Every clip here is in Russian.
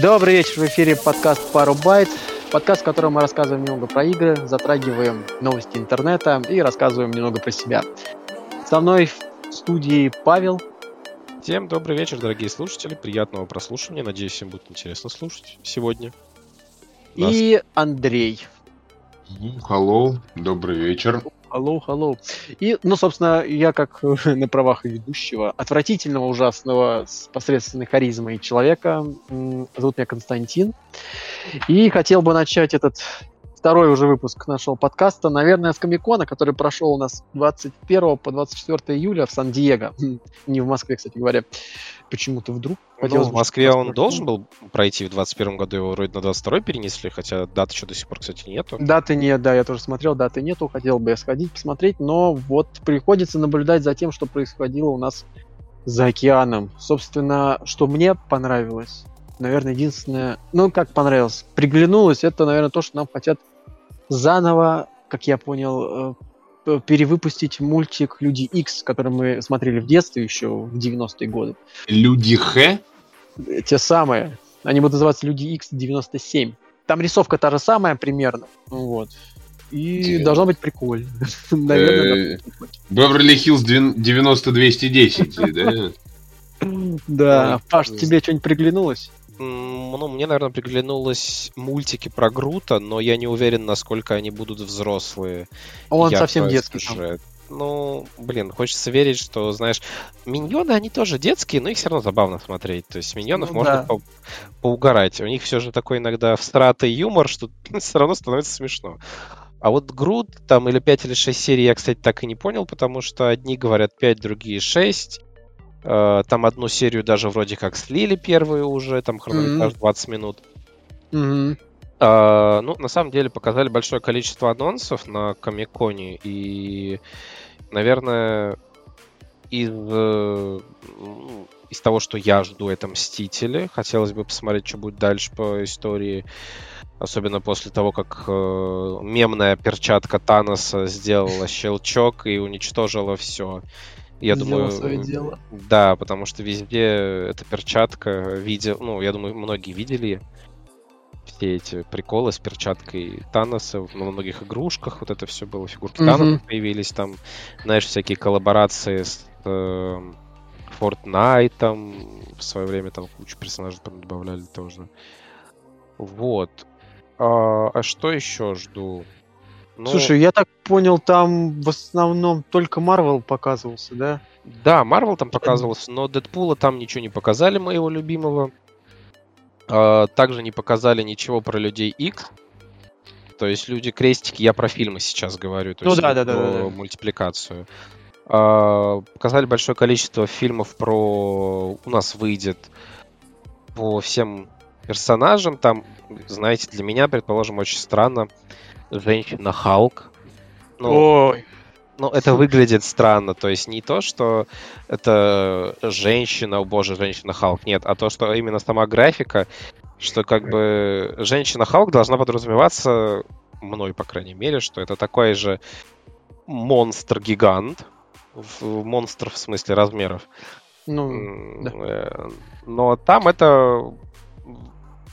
Добрый вечер, в эфире подкаст «Пару байт». Подкаст, в котором мы рассказываем немного про игры, затрагиваем новости интернета и рассказываем немного про себя. Со мной в студии Павел. Всем добрый вечер, дорогие слушатели. Приятного прослушивания. Надеюсь, всем будет интересно слушать сегодня. И Андрей. Hello, добрый вечер. Hello, hello. И, ну, собственно, я как на правах ведущего отвратительного, ужасного, с посредственной харизмой человека, зовут меня Константин. И хотел бы начать этот второй уже выпуск нашего подкаста, наверное, с Комикона, который прошел у нас 21 по 24 июля в Сан-Диего. Не в Москве, кстати говоря. Почему-то вдруг. Ну, в Москве он должен был пройти в 21 году, его вроде на 22 перенесли, хотя даты еще до сих пор, кстати, нету. Даты нет, да, я тоже смотрел, даты нету, хотел бы я сходить, посмотреть, но вот приходится наблюдать за тем, что происходило у нас за океаном. Собственно, что мне понравилось, наверное, единственное, ну, как понравилось, приглянулось, это, наверное, то, что нам хотят заново, как я понял, э, перевыпустить мультик Люди X, который мы смотрели в детстве еще в 90-е годы. Люди Х? Те самые. Они будут называться Люди X 97. Там рисовка та же самая примерно. Вот. И Интересно. должно быть прикольно. Наверное, Беверли-Хиллз 90-210, да? Да. Паш, тебе что-нибудь приглянулось? Ну, мне, наверное, приглянулось мультики про Грута, но я не уверен, насколько они будут взрослые. Он совсем детский. Уже. Ну, блин, хочется верить, что, знаешь, миньоны, они тоже детские, но их все равно забавно смотреть. То есть миньонов ну, можно да. по поугарать. У них все же такой иногда всратый юмор, что все равно становится смешно. А вот Грут, там или 5 или 6 серий я, кстати, так и не понял, потому что одни говорят 5, другие 6. Э, там одну серию даже вроде как слили первую уже, там хронометраж mm-hmm. 20 минут. Mm-hmm. Uh, ну, на самом деле показали большое количество анонсов на Комиконе, и, наверное, из, э, из того, что я жду, это Мстители. Хотелось бы посмотреть, что будет дальше по истории. Особенно после того, как э, мемная перчатка Таноса сделала щелчок и уничтожила все. Я думаю, свое дело. Да, потому что везде эта перчатка видел, ну, я думаю, многие видели все эти приколы с перчаткой Таноса на многих игрушках, вот это все было, фигурки mm-hmm. Таноса появились, там, знаешь, всякие коллаборации с э, Fortnite, в свое время там кучу персонажей там добавляли тоже. Вот. А, а что еще жду? Ну, Слушай, я так понял, там в основном только Марвел показывался, да? Да, Марвел там показывался, но Дэдпула там ничего не показали, моего любимого. А, также не показали ничего про людей X. То есть люди крестики, я про фильмы сейчас говорю, то ну, есть да, да, про да, да, мультипликацию. А, показали большое количество фильмов про... У нас выйдет по всем персонажам. Там, знаете, для меня, предположим, очень странно женщина Халк. Ну, Ой. Ну, это выглядит странно. То есть не то, что это женщина, о боже, женщина Халк. Нет, а то, что именно сама графика, что как бы женщина Халк должна подразумеваться, мной, по крайней мере, что это такой же монстр-гигант. Монстр в смысле размеров. Ну, да. Э, но там это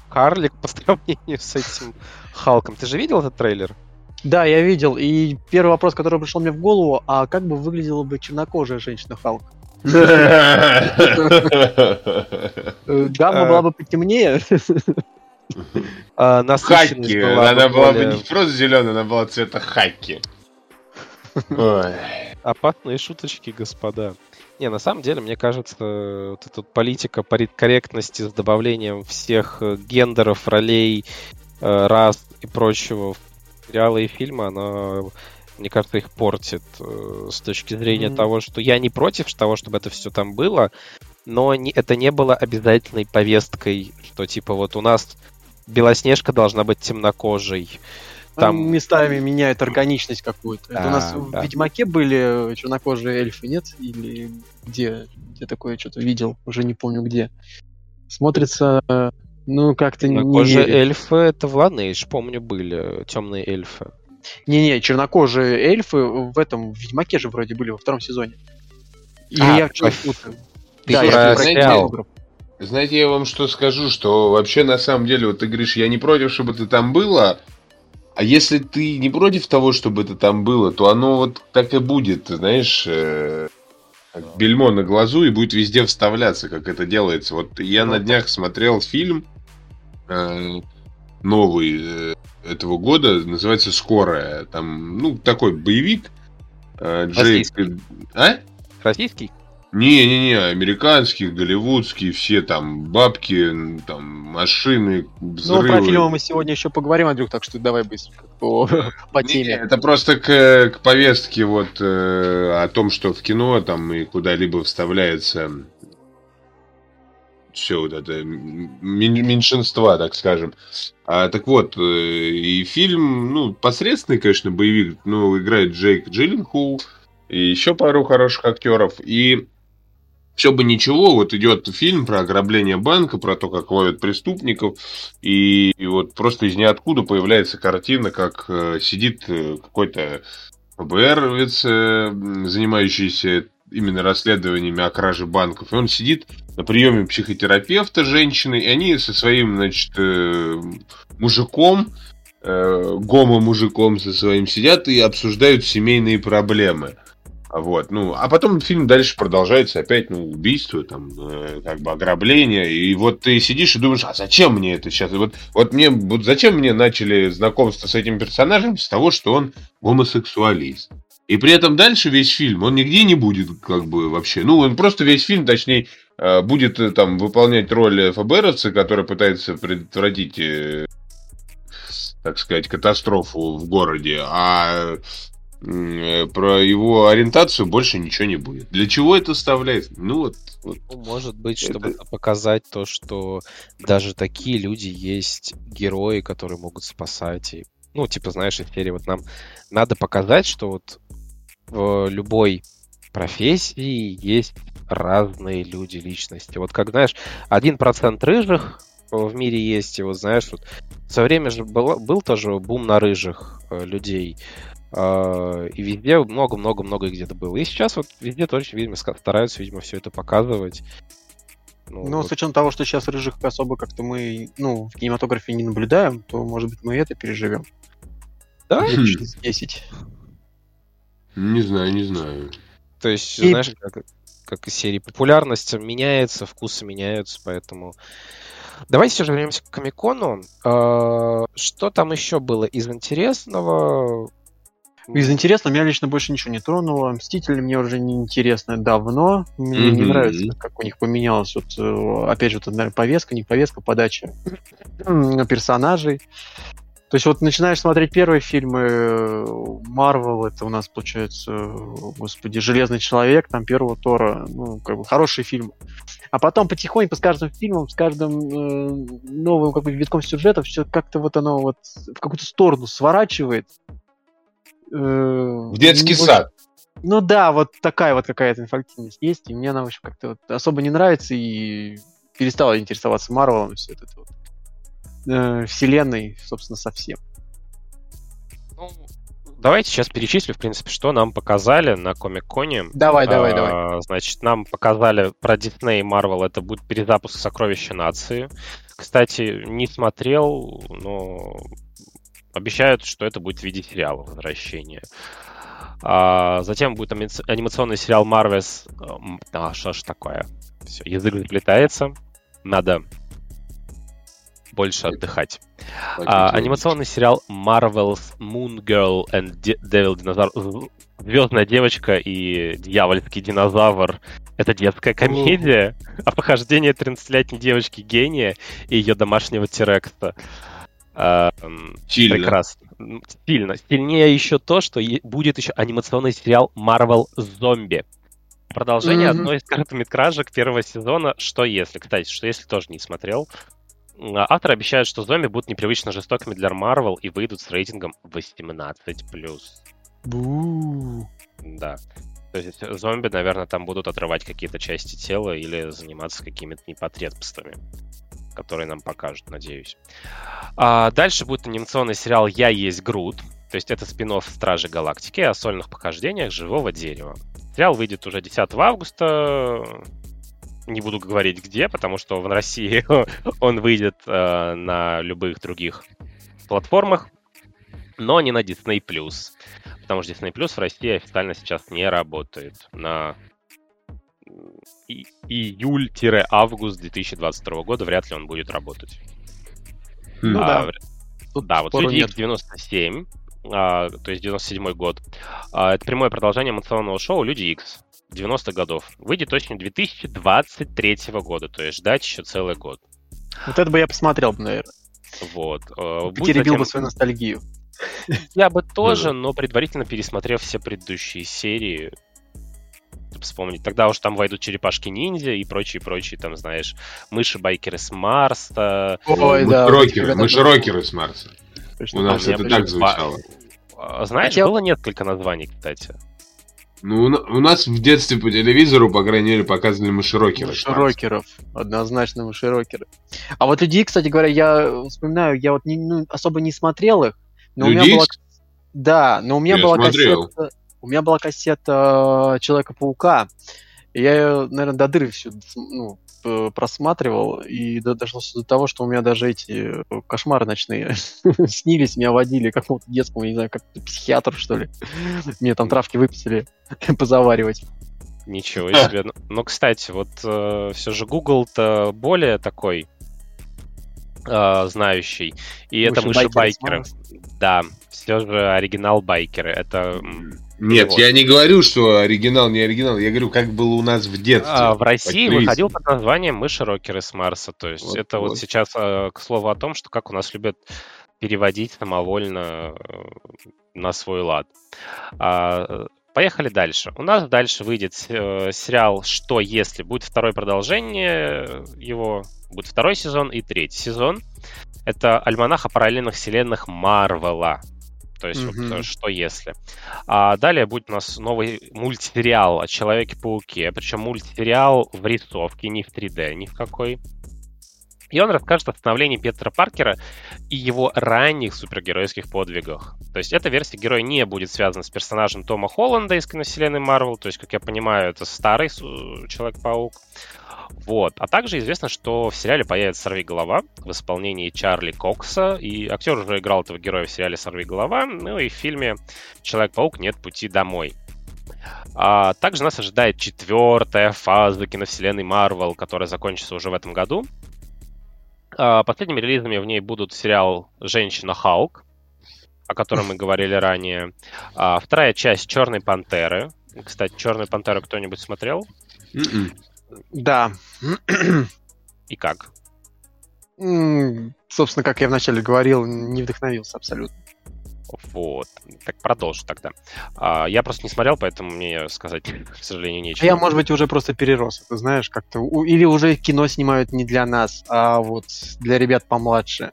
карлик по сравнению с этим Халком. Ты же видел этот трейлер? Да, я видел. И первый вопрос, который пришел мне в голову, а как бы выглядела бы чернокожая женщина Халк? Гамма была бы потемнее. А, хаки. Она была бы не просто зеленая, она была цвета хаки. Опасные шуточки, господа. Не, на самом деле, мне кажется, вот эта политика корректности с добавлением всех э, гендеров, ролей, э, рас и прочего сериалы и фильмы, она, мне кажется, их портит э, с точки зрения mm-hmm. того, что я не против того, чтобы это все там было, но не, это не было обязательной повесткой, что типа вот у нас Белоснежка должна быть темнокожей, там местами меняют органичность какую-то. Да, Это у нас да. в Ведьмаке были чернокожие эльфы, нет? Или где? Где такое что-то видел? Уже не помню где. Смотрится Ну, как-то не Чернокожие эльфы, это в Lineage, помню, были темные эльфы. Не-не, чернокожие эльфы в этом в Ведьмаке же вроде были во втором сезоне. Или а, я в путаю. Да, я знаете, знаете, я вам что скажу, что вообще на самом деле, вот ты говоришь, я не против, чтобы ты там было, а если ты не против того, чтобы это там было, то оно вот так и будет, знаешь, э, как бельмо на глазу и будет везде вставляться, как это делается. Вот я ну, на днях смотрел фильм э, новый э, этого года, называется «Скорая». Там, ну, такой боевик. Э, Джейк... А? Российский? Не-не-не, американские, голливудские, все там бабки, там машины, взрывы. Ну, про фильмы мы сегодня еще поговорим, Андрюх, так что давай быстро по, по теме. Не, это просто к, к повестке вот э, о том, что в кино там и куда-либо вставляется все вот это меньшинства, так скажем. А, так вот, э, и фильм, ну, посредственный, конечно, боевик, ну, играет Джейк Джилленхул, и еще пару хороших актеров, и все бы ничего, вот идет фильм про ограбление банка, про то, как ловят преступников, и, и вот просто из ниоткуда появляется картина, как э, сидит э, какой-то ФБРовец, э, занимающийся именно расследованиями о краже банков, и он сидит на приеме психотерапевта женщины, и они со своим, значит, э, мужиком, э, гомо-мужиком со своим сидят и обсуждают семейные проблемы. Вот, ну, а потом фильм дальше продолжается опять, ну, убийство, там, э, как бы ограбление, и вот ты сидишь и думаешь, а зачем мне это сейчас? Вот, вот мне, вот зачем мне начали знакомство с этим персонажем с того, что он гомосексуалист? И при этом дальше весь фильм, он нигде не будет, как бы, вообще, ну, он просто весь фильм, точнее, э, будет э, там выполнять роль ФБРовца, который пытается предотвратить э, так сказать, катастрофу в городе, а про его ориентацию больше ничего не будет. Для чего это вставляет? Ну вот. вот. Ну, может быть, это... чтобы показать то, что даже такие люди есть герои, которые могут спасать. И, ну, типа, знаешь, из серии вот нам надо показать, что вот в любой профессии есть разные люди, личности. Вот как, знаешь, один процент рыжих в мире есть, и вот знаешь, вот в свое время же был, был тоже бум на рыжих э, людей. А, и везде много-много-много где-то было. И сейчас вот везде тоже, видимо, стараются, видимо, все это показывать. Ну, ну вот. с учетом того, что сейчас рыжих особо как-то мы, ну, в кинематографе не наблюдаем, то, может быть, мы это переживем. Да? Через 10. Не знаю, не знаю. То есть, и... знаешь, как, как из серии популярность меняется, вкусы меняются, поэтому... Давайте все же вернемся к Комикону. А, что там еще было из интересного? Из интересного меня лично больше ничего не тронуло. Мстители мне уже не интересны давно. Мне mm-hmm. не нравится, как у них поменялась вот, э, опять же, вот, наверное, повестка, не повестка, подача персонажей. То есть вот начинаешь смотреть первые фильмы Марвел, это у нас получается, господи, Железный человек, там первого Тора, ну, как бы хороший фильм. А потом потихоньку с каждым фильмом, с каждым э, новым как бы витком сюжета все как-то вот оно вот в какую-то сторону сворачивает. Э, в детский ну, сад. Ну да, вот такая вот какая-то инфантильность есть, и мне она, в общем, как-то вот особо не нравится, и перестала интересоваться Марвелом и все это вот. Э, вселенной, собственно, совсем. Ну, давайте сейчас перечислю, в принципе, что нам показали на Комик-Коне. Давай, давай, а, давай. Значит, нам показали про Дисней и Марвел, это будет перезапуск Сокровища Нации. Кстати, не смотрел, но Обещают, что это будет в виде сериала возвращение. А затем будет анимационный сериал Marvel's... А, что ж такое? Все, язык заплетается. Надо больше отдыхать. А, анимационный сериал Marvel's Moon Girl and Devil Dinosaur. Звездная девочка и дьявольский динозавр. Это детская комедия о похождении 13-летней девочки гения и ее домашнего Тирекса. Сильно. Прекрасно. Сильно. Сильнее еще то, что будет еще анимационный сериал Marvel Zombie. Продолжение mm-hmm. одной из короткометражек первого сезона «Что если?». Кстати, «Что если?» тоже не смотрел. А, Авторы обещают, что зомби будут непривычно жестокими для Marvel и выйдут с рейтингом 18+. Бу. Да. То есть зомби, наверное, там будут отрывать какие-то части тела или заниматься какими-то непотребствами. Который нам покажут, надеюсь. А дальше будет анимационный сериал «Я есть Грут». То есть это спин Стражи Галактики о сольных похождениях живого дерева. Сериал выйдет уже 10 августа. Не буду говорить где, потому что в России он выйдет э, на любых других платформах, но не на Disney+. Потому что Disney Plus в России официально сейчас не работает на июль-август 2022 года вряд ли он будет работать. Ну а, да. Тут да, вот. Икс 97, а, то есть 97 год. А, это прямое продолжение анимационного шоу Люди Икс 90-х годов. Выйдет осенью 2023 года, то есть ждать еще целый год. Вот это бы я посмотрел, бы, наверное. Вот. э, будет Потеребил затем- бы свою ностальгию. Я бы тоже, но предварительно пересмотрев все предыдущие серии, вспомнить. Тогда уж там войдут черепашки-ниндзя и прочие-прочие, там, знаешь, мыши-байкеры с Марса. Ой, да. Эти мышерокеры с Марса. У нас это так звучало. А, Знаешь, было несколько названий, кстати. Ну, у на- у нас в детстве по телевизору, по крайней мере, показывали мышерокеры. Мышерокеров. Однозначно мышерокеры. А вот людей, кстати говоря, я вспоминаю, я вот не, ну, особо не смотрел их, но у Люди меня была... Да, но у меня Я была смотрел. кассета... У меня была кассета Человека-паука. И я ее, наверное, до дыры всю ну, просматривал и до- дошло до того, что у меня даже эти э, кошмары ночные снились, меня водили к какому-то детскому, не знаю, как психиатру, что ли. Мне там травки выписали позаваривать. Ничего себе. Ну, Но, кстати, вот все же Google-то более такой э, знающий. И это Мыши-байкеры мыши-байкеры. Да, все же оригинал байкеры. Это Нет, Вот. я не говорю, что оригинал, не оригинал. Я говорю, как было у нас в детстве. а, в России телевизору. выходил под названием «Мыши-рокеры с Марса». То есть Вот, это вот, вот. сейчас э, к слову о том, что как у нас любят переводить самовольно э, на свой лад. А, Поехали дальше. У нас дальше выйдет э, сериал «Что если?». Будет второе продолжение его. Будет второй сезон и третий сезон. Это альманах о параллельных вселенных Марвела. То есть, вот, Мгм. э, что если. А далее будет у нас новый мультсериал о Человеке-пауке. Причем мультсериал в рисовке, не в 3D, ни в какой. И он расскажет о становлении Петра Паркера и его ранних супергеройских подвигах. То есть эта версия героя не будет связана с персонажем Тома Холланда из киновселенной Марвел. То есть, как я понимаю, это старый Человек-паук. Вот. А также известно, что в сериале появится Сорви голова в исполнении Чарли Кокса. И актер уже играл этого героя в сериале Сорви голова. Ну и в фильме Человек-паук Нет пути домой. А также нас ожидает четвертая фаза киновселенной Марвел, которая закончится уже в этом году. А, Последними релизами в ней будут сериал «Женщина Халк», о котором мы говорили ранее. А, Вторая часть «Черной пантеры». Кстати, «Черную пантеру» кто-нибудь смотрел? М-м. Да. И как? Собственно, как я вначале говорил, не вдохновился абсолютно. Вот. Так продолжу тогда. А, Я просто не смотрел, поэтому мне сказать, к сожалению, А нечего. Я, может быть, уже просто перерос, это знаешь, как-то. Или уже кино снимают не для нас, а вот для ребят помладше.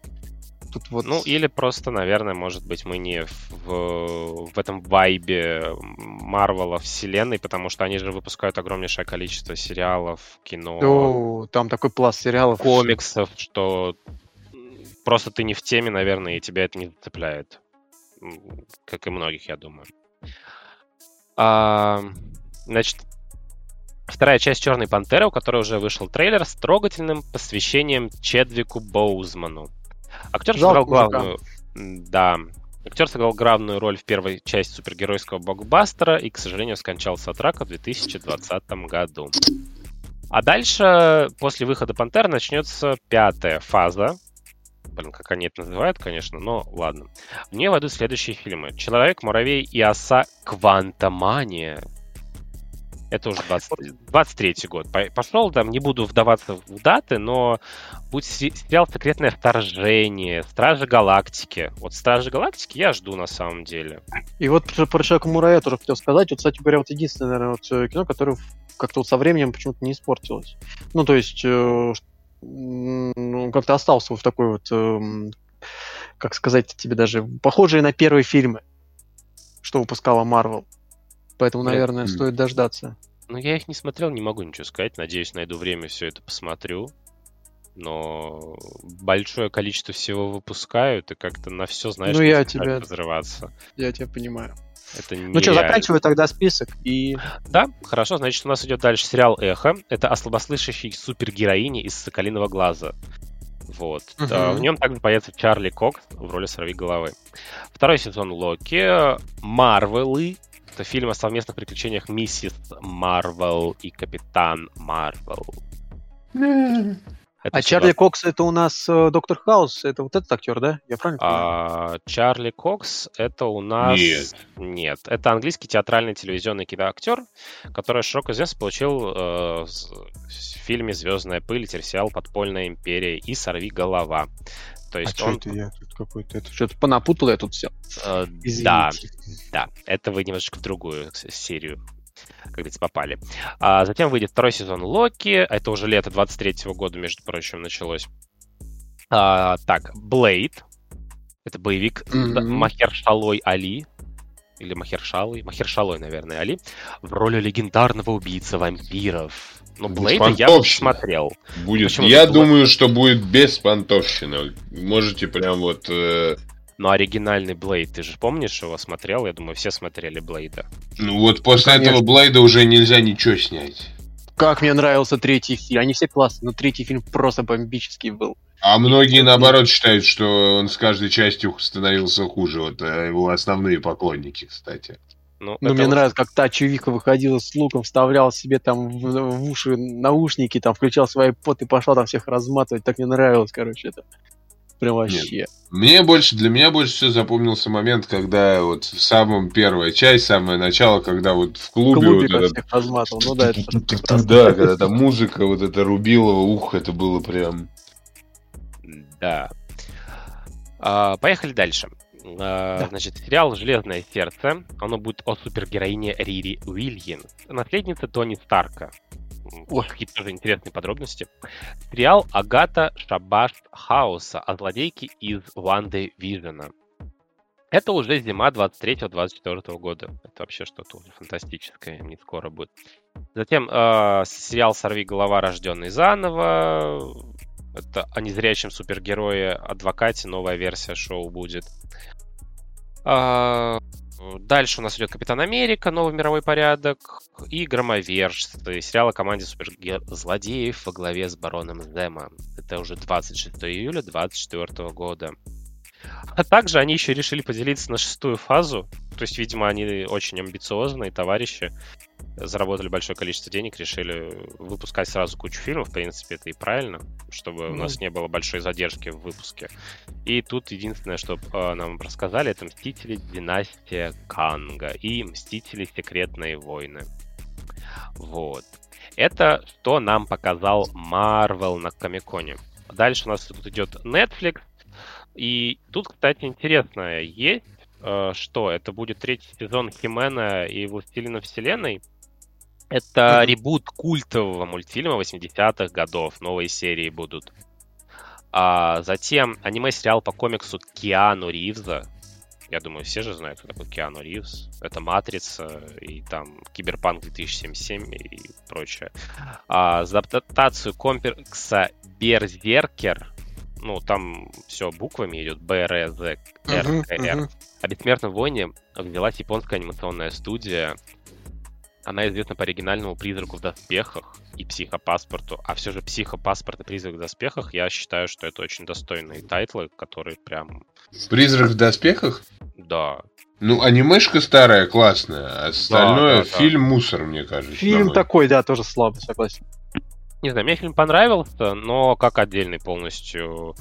Тут вот... Ну, или просто, наверное, может быть, мы не в, в этом вайбе Марвела вселенной, потому что они же выпускают огромнейшее количество сериалов, кино, О, там такой пласт сериалов. комиксов, что просто ты не в теме, наверное, и тебя это не зацепляет. М, Как и многих, я думаю. А, значит, вторая часть Черной пантеры, у которой уже вышел трейлер с трогательным посвящением Чедвику Боузману. Актер сыграл главную. Да. Актер сыграл главную роль в первой части супергеройского блокбастера и, к сожалению, скончался от рака в 2020 году. А дальше, после выхода Пантер, начнется пятая фаза. Блин, как они это называют, конечно, но ладно. В нее войдут следующие фильмы. Человек, муравей и оса Квантомания. Это уже 20 23 год. По- Пошел там, не буду вдаваться в даты, но будет се- сериал «Секретное вторжение», «Стражи Галактики». Вот «Стражи Галактики» я жду на самом деле. И вот про, Человека Мурая тоже хотел сказать. Вот, кстати говоря, вот единственное, наверное, вот, э, кино, которое как-то вот со временем почему-то не испортилось. Ну, то есть, ну, как-то остался в такой вот, эм, как сказать тебе даже, похожие на первые фильмы, что выпускала Марвел. Поэтому, Блин, наверное, м. стоит дождаться. Но я их не смотрел, не могу ничего сказать. Надеюсь, найду время, все это посмотрю. но большое количество всего выпускают, и как-то на все, знаешь, ну, я тебя... разрываться. Я тебя понимаю. Это ну что, заканчиваю тогда список и... Да, хорошо, значит, у нас идет дальше сериал «Эхо». Это о слабослышащей супергероине из «Соколиного глаза». Вот. Uh-huh. Да, в нем также появится Чарли Кокс в роли сорви головы. Второй сезон Локи. Марвелы. Это фильм о совместных приключениях миссис Марвел и Капитан Марвел. Это а Чарли сюда... Кокс это у нас э, Доктор Хаус, это вот этот актер, да? Я правильно понимаю? А, Чарли Кокс это у нас... Нет. Нет, это английский театральный телевизионный киноактер, который широко известно получил э, в фильме «Звездная пыль», телесериал «Подпольная империя» и «Сорви голова». То есть а он... что это я тут какой-то... Это что-то понапутал я тут все. Э, да, да. Это вы немножечко в другую серию как говорится, попали. А затем выйдет второй сезон Локи. Это уже лето 23 года, между прочим, началось. А, так, Блейд. Это боевик mm-hmm. Махершалой Али. Или Махершалой. Махершалой, наверное, Али. В роли легендарного убийцы вампиров. Ну, Блейда я смотрел. Будет. Почему я думаю, что будет без понтовщины. Можете прям вот э, но оригинальный Блейд, ты же помнишь его смотрел? Я думаю, все смотрели Блейда. Ну вот после Конечно. этого Блейда уже нельзя ничего снять. Как мне нравился третий фильм. Они все классные, но третий фильм просто бомбический был. А многие, наоборот, считают, что он с каждой частью становился хуже. Вот э, его основные поклонники, кстати. Ну, ну мне вот... нравится, как та чувика выходила с луком, вставлял себе там в, в уши наушники, там включал свои пот и пошла там всех разматывать. Так мне нравилось, короче, это. Прям вообще. Нет. Мне больше, для меня больше всего запомнился момент, когда вот в самом первая часть, самое начало, когда вот в клубе... В клубе вот этот... разматывал, ну да, это Да, когда там музыка вот это рубила, ух, это было прям... Да. А, поехали дальше. Да. Значит, сериал «Железное сердце». Оно будет о супергероине Рири Уильямс, наследнице Тони Старка. Ой, какие тоже интересные подробности. Сериал Агата Шабаш Хауса о злодейке из Ванды Вижена. Это уже зима 23-24 года. Это вообще что-то уже фантастическое, не скоро будет. Затем э, сериал «Сорви голова. Рожденный заново». Это о незрячем супергерое адвокате, новая версия шоу будет. А, Дальше у нас идет Капитан Америка, Новый мировой порядок и Громовержцы, сериал о команде супергероев во главе с Бароном Зема. Это уже 26 июля 2024 года. А также они еще решили поделиться на шестую фазу. То есть, видимо, они очень амбициозные товарищи заработали большое количество денег, решили выпускать сразу кучу фильмов. В принципе, это и правильно, чтобы mm. у нас не было большой задержки в выпуске. И тут единственное, что э, нам рассказали, это Мстители Династия Канга и Мстители Секретные войны. Вот. Это что нам показал Марвел на Комиконе. Дальше у нас тут идет Netflix. И тут, кстати, интересное есть, э, что это будет третий сезон Химена и Властелина Вселенной. Это ребут культового мультфильма 80-х годов. Новые серии будут. А затем аниме-сериал по комиксу Киану Ривза. Я думаю, все же знают, кто такой Киану Ривз. Это Матрица и там Киберпанк 2077 и прочее. А, за адаптацию комикса Берзеркер ну, там все буквами идет Б, Р, З, Р, Р. О бессмертном войне взялась японская анимационная студия она известна по оригинальному «Призраку в доспехах» и «Психопаспорту», а все же «Психопаспорт» и «Призрак в доспехах» я считаю, что это очень достойные тайтлы, которые прям... «Призрак в доспехах»? Да. Ну, анимешка старая, классная, а остальное да, да, фильм да. мусор, мне кажется. Фильм такой, да, тоже слабый, согласен. Не знаю, мне фильм понравился, но как отдельный полностью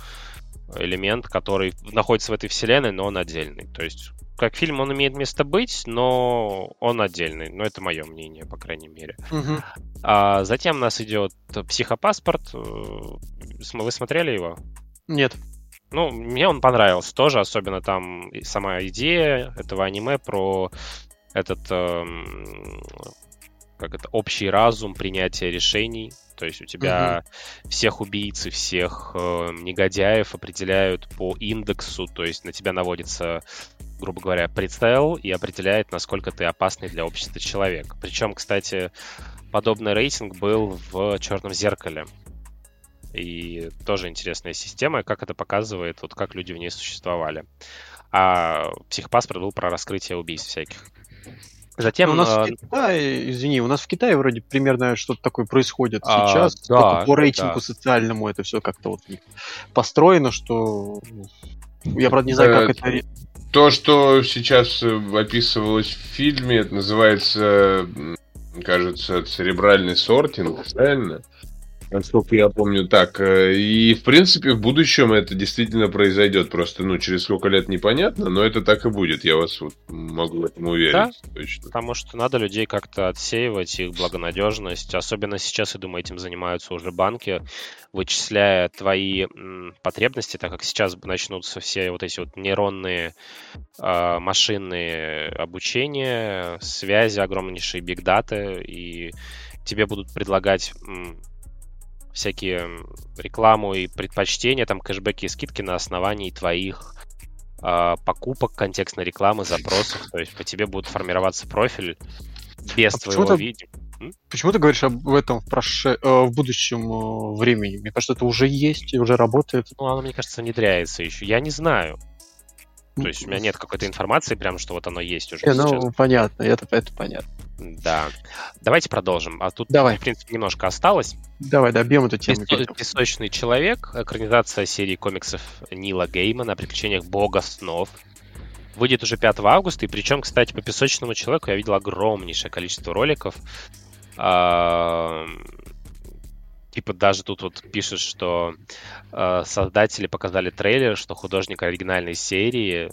элемент, который находится в этой вселенной, но он отдельный. То есть как фильм он имеет место быть, но он отдельный. Но это мое мнение, по крайней мере. Угу. А затем у нас идет психопаспорт. Э, вы смотрели его? Нет. Ну, мне он понравился тоже, особенно там сама идея этого аниме про этот эм, как это общий разум принятия решений. То есть у тебя угу. всех убийц и всех э, негодяев определяют по индексу, то есть на тебя наводится грубо говоря, прицел и определяет, насколько ты опасный для общества человек. Причем, кстати, подобный рейтинг был в Черном зеркале. И тоже интересная система, как это показывает, вот как люди в ней существовали. А психопаспорт был про раскрытие убийств всяких. Затем... Ну, у нас э... в Китае, извини, у нас в Китае вроде примерно что-то такое происходит а, сейчас. Да, по рейтингу да. социальному это все как-то вот построено, что... Я, правда, не знаю, как это... То, что сейчас э, описывалось в фильме, это называется, кажется, церебральный сортинг, правильно? Насколько я помню, так. Э, и, в принципе, в будущем это действительно произойдет. Просто, ну, через сколько лет непонятно, но это так и будет. Я вас вот могу в этом уверить. Да? Точно. Потому что надо людей как-то отсеивать, их благонадежность. Особенно сейчас, я думаю, этим занимаются уже банки, вычисляя твои м, потребности, так как сейчас начнутся все вот эти вот нейронные э, машинные обучения, связи, огромнейшие бигдаты, и тебе будут предлагать всякие рекламу и предпочтения, там кэшбэки и скидки на основании твоих э, покупок, контекстной рекламы, запросов. То есть по тебе будет формироваться профиль без а твоего видео. Почему ты говоришь об этом в, проше... э, в будущем э, времени? Мне кажется, это уже есть и уже работает. Ну, оно, мне кажется, внедряется еще. Я не знаю. То есть у меня нет какой-то информации, прям, что вот оно есть уже. Не, ну, понятно, это, это понятно. Да. Давайте продолжим. А тут, Давай. в принципе, немножко осталось. Давай, добьем эту тему. Песо- Песочный человек, экранизация серии комиксов Нила Геймана о приключениях бога снов. Выйдет уже 5 августа, и причем, кстати, по песочному человеку я видел огромнейшее количество роликов. А, типа даже тут вот пишет, что э, создатели показали трейлер, что художник оригинальной серии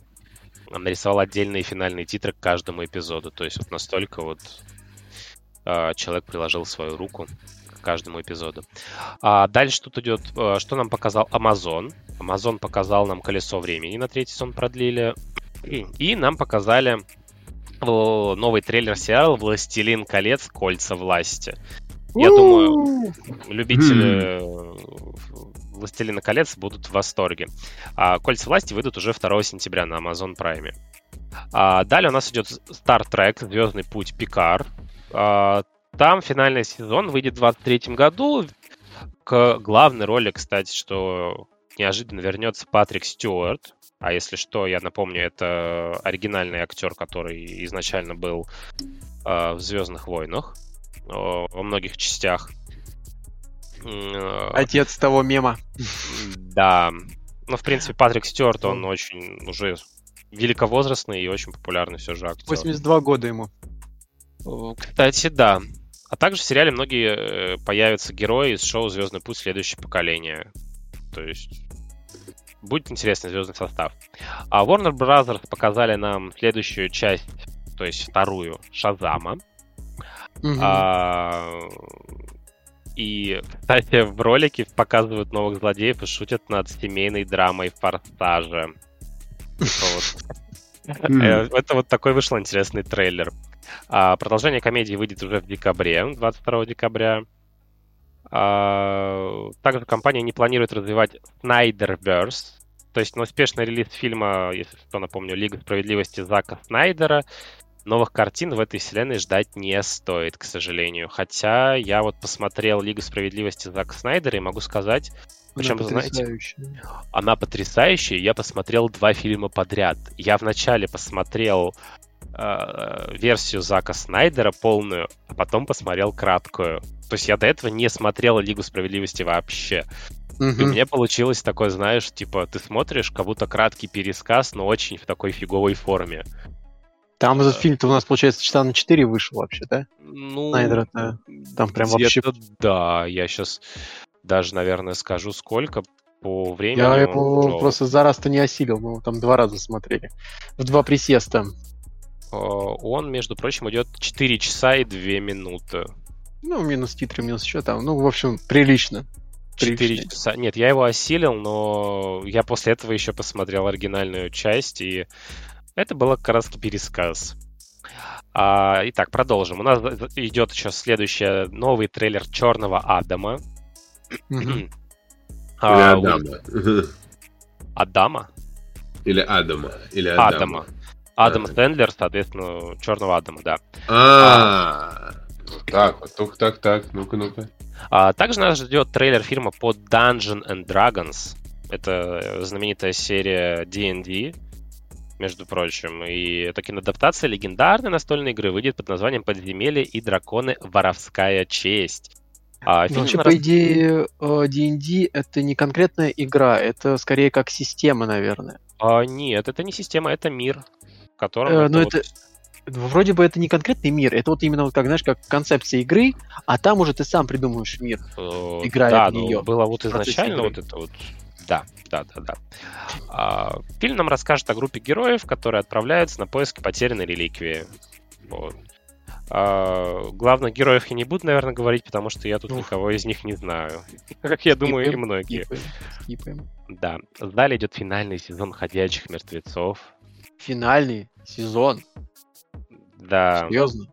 нарисовал отдельные финальные титры к каждому эпизоду. То есть вот настолько вот э, человек приложил свою руку к каждому эпизоду. А дальше тут идет, э, что нам показал Amazon. Amazon показал нам колесо времени на третий сезон продлили. И, и нам показали новый трейлер сериала «Властелин колец. Кольца власти». Я думаю, любители Властелина колец будут в восторге. А Кольца власти выйдут уже 2 сентября на Amazon Prime. А далее у нас идет Star Trek, Звездный путь Пикар. А, там финальный сезон выйдет в 2023 году. К главной роли, кстати, что неожиданно вернется Патрик Стюарт. А если что, я напомню, это оригинальный актер, который изначально был э, в Звездных войнах во многих частях. Э, Отец того мема. Да. Ну, в принципе, Патрик Стюарт, он очень уже великовозрастный и очень популярный все же актер. 82 года ему. Кстати, да. А также в сериале многие э, появятся герои из шоу «Звездный путь. Следующее поколение». То есть будет интересный звездный состав. А Warner Bros. показали нам следующую часть, то есть вторую, Шазама. Угу. А, и, кстати, в ролике показывают новых злодеев и шутят над семейной драмой Форсажа. Э, это вот такой вышел интересный трейлер. А, продолжение комедии выйдет уже в декабре, 22 декабря. А, также компания не планирует развивать Snyderverse, то есть на успешный релиз фильма, если что, напомню, Лига справедливости Зака Снайдера новых картин в этой вселенной ждать не стоит, к сожалению. Хотя я вот посмотрел Лигу справедливости Зака Снайдера и могу сказать, причем, знаете, она потрясающая. Я посмотрел два фильма подряд. Я вначале посмотрел э, версию Зака Снайдера полную, а потом посмотрел краткую. То есть я до этого не смотрел Лигу справедливости вообще. Угу. И у меня получилось такое, знаешь, типа, ты смотришь, как будто краткий пересказ, но очень в такой фиговой форме. Там этот фильм-то у нас, получается, часа на 4 вышел вообще, да? Ну, Снайдера-то там прям вообще... Да, я сейчас даже, наверное, скажу, сколько по времени. Я его просто за раз-то не осилил, мы его там два раза смотрели. В два присеста. Он, между прочим, идет 4 часа и 2 минуты. Ну, минус титры, минус что там. Ну, в общем, прилично. 4 часа. Нет, я его осилил, но я после этого еще посмотрел оригинальную часть, и это было как раз пересказ. А, итак, продолжим. У нас идет сейчас следующий новый трейлер Черного Адама. Или а, Адама. Адама? Или Адама. Или Адама. Адама. Адам а. Сэндлер, соответственно, Черного Адама, да. А, так, вот, так, так, так, ну-ка, ну-ка. А также нас ждет трейлер фильма под Dungeon and Dragons. Это знаменитая серия D&D, между прочим. И это киноадаптация легендарной настольной игры выйдет под названием «Подземелье и драконы. Воровская честь». А, ну, вообще, по идее, D&D э, это не конкретная игра, это скорее как система, наверное. А, нет, это не система, это мир, в котором... Э, ну, это, вот... вроде бы это не конкретный мир, это вот именно, вот, как, знаешь, как концепция игры, а там уже ты сам придумываешь мир, э, играя да, в нее. Ну, было вот изначально вот это вот... Да, да, да, да. А, фильм нам расскажет о группе героев, которые отправляются на поиски потерянной реликвии. Вот. А, главных героев я не буду, наверное, говорить, потому что я тут Ух. никого из них не знаю. Как я думаю, и многие. Скипаем. Да. Далее идет финальный сезон «Ходячих мертвецов». Финальный сезон? Да. Серьезно?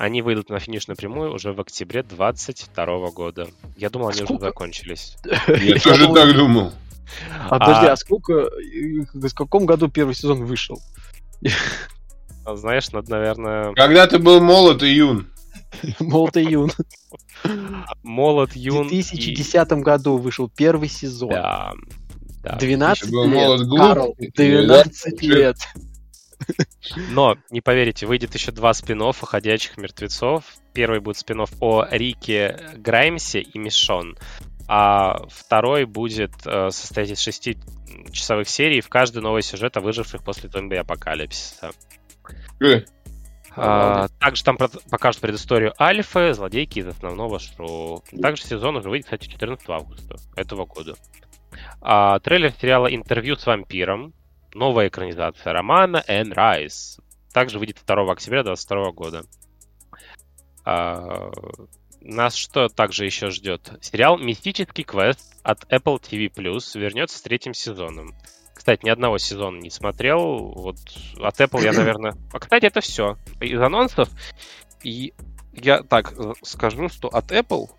Они выйдут на финишную прямую уже в октябре 22 года. Я думал, они уже закончились. Я тоже так думал. А подожди, а сколько... В каком году первый сезон вышел? А знаешь, надо, наверное... Когда ты был молод и юн. Молод и юн. Молод, юн. В 2010 и... году вышел первый сезон. Да. да. 12 лет. Карл, 12 лет. Но, не поверите, выйдет еще два спин «Ходячих мертвецов». Первый будет спин о Рике Граймсе и Мишон. А второй будет э, состоять из шести часовых серий, в каждый новый сюжет о выживших после зомби-апокалипсиса. Э. А, также там покажут предысторию Альфы, злодейки из основного шоу. Также сезон уже выйдет, кстати, 14 августа этого года. А, трейлер сериала «Интервью с вампиром». Новая экранизация романа «Энн Райс». Также выйдет 2 октября 2022 года. А, нас что также еще ждет? Сериал «Мистический квест» от Apple TV+, вернется с третьим сезоном. Кстати, ни одного сезона не смотрел. Вот от Apple я, наверное... А, кстати, это все. Из анонсов. И я так скажу, что от Apple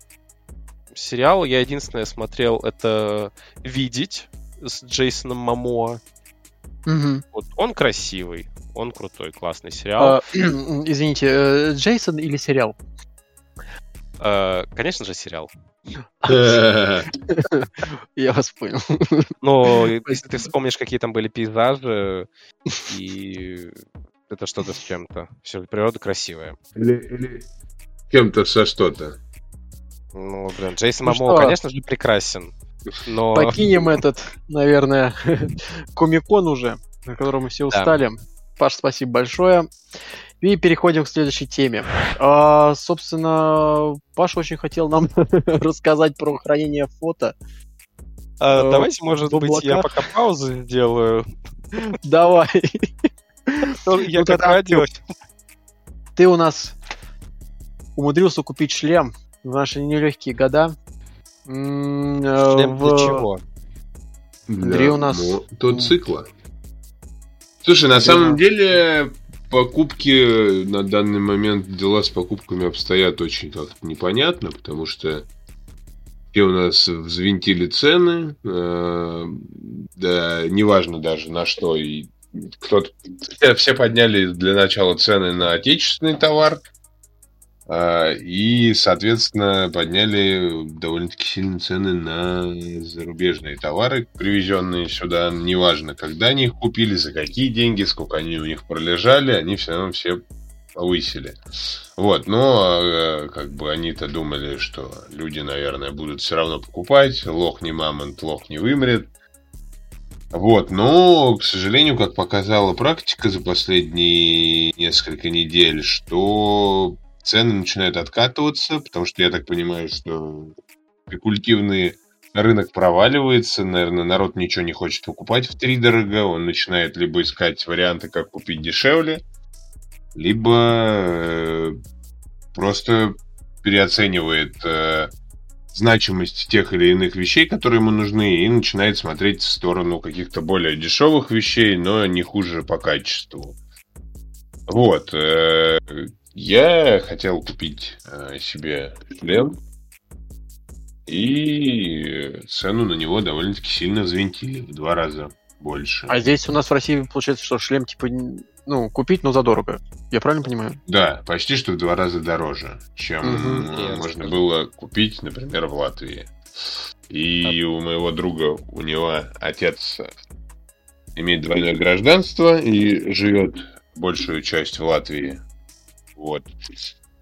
сериал я единственное смотрел это «Видеть» с Джейсоном Мамоа. Угу. Вот он красивый, он крутой, классный сериал. А, извините, э, Джейсон или сериал? А, конечно же, сериал. Я вас понял. Но если ты вспомнишь, какие там были пейзажи, и это что-то с чем-то. Все, природа красивая. Или, или кем-то со что-то. Ну, блин, Джейсон ну Мамо, конечно же, прекрасен. Но... Покинем этот, наверное, комикон уже, на котором мы все устали. Да. Паш, спасибо большое. И переходим к следующей теме. А, собственно, Паша очень хотел нам рассказать про хранение фото. А, э, давайте, может быть, я пока паузу сделаю. Давай. Я ну, как хотел. Ты у нас умудрился купить шлем в наши нелегкие года. Э, шлем для чего? Для у нас... мотоцикла. Слушай, на самом деле покупки на данный момент дела с покупками обстоят очень как-то непонятно, потому что все у нас взвинтили цены, э, да, неважно даже на что, и кто-то все, все подняли для начала цены на отечественный товар, и, соответственно, подняли довольно-таки сильно цены на зарубежные товары, привезенные сюда. Неважно, когда они их купили, за какие деньги, сколько они у них пролежали, они все равно все повысили. Вот, но э, как бы они-то думали, что люди, наверное, будут все равно покупать. Лох не мамонт, лох не вымрет. Вот, но, к сожалению, как показала практика за последние несколько недель, что цены начинают откатываться, потому что я так понимаю, что спекулятивный рынок проваливается, наверное, народ ничего не хочет покупать в три дорого, он начинает либо искать варианты, как купить дешевле, либо э, просто переоценивает э, значимость тех или иных вещей, которые ему нужны, и начинает смотреть в сторону каких-то более дешевых вещей, но не хуже по качеству. Вот. Э, я хотел купить э, себе шлем, и цену на него довольно-таки сильно взвинтили в два раза больше. А здесь у нас в России получается, что шлем типа ну, купить, но задорого. Я правильно понимаю? Да, почти что в два раза дороже, чем Ясно. можно было купить, например, в Латвии. И у моего друга, у него отец имеет двойное гражданство и живет большую часть в Латвии. Вот.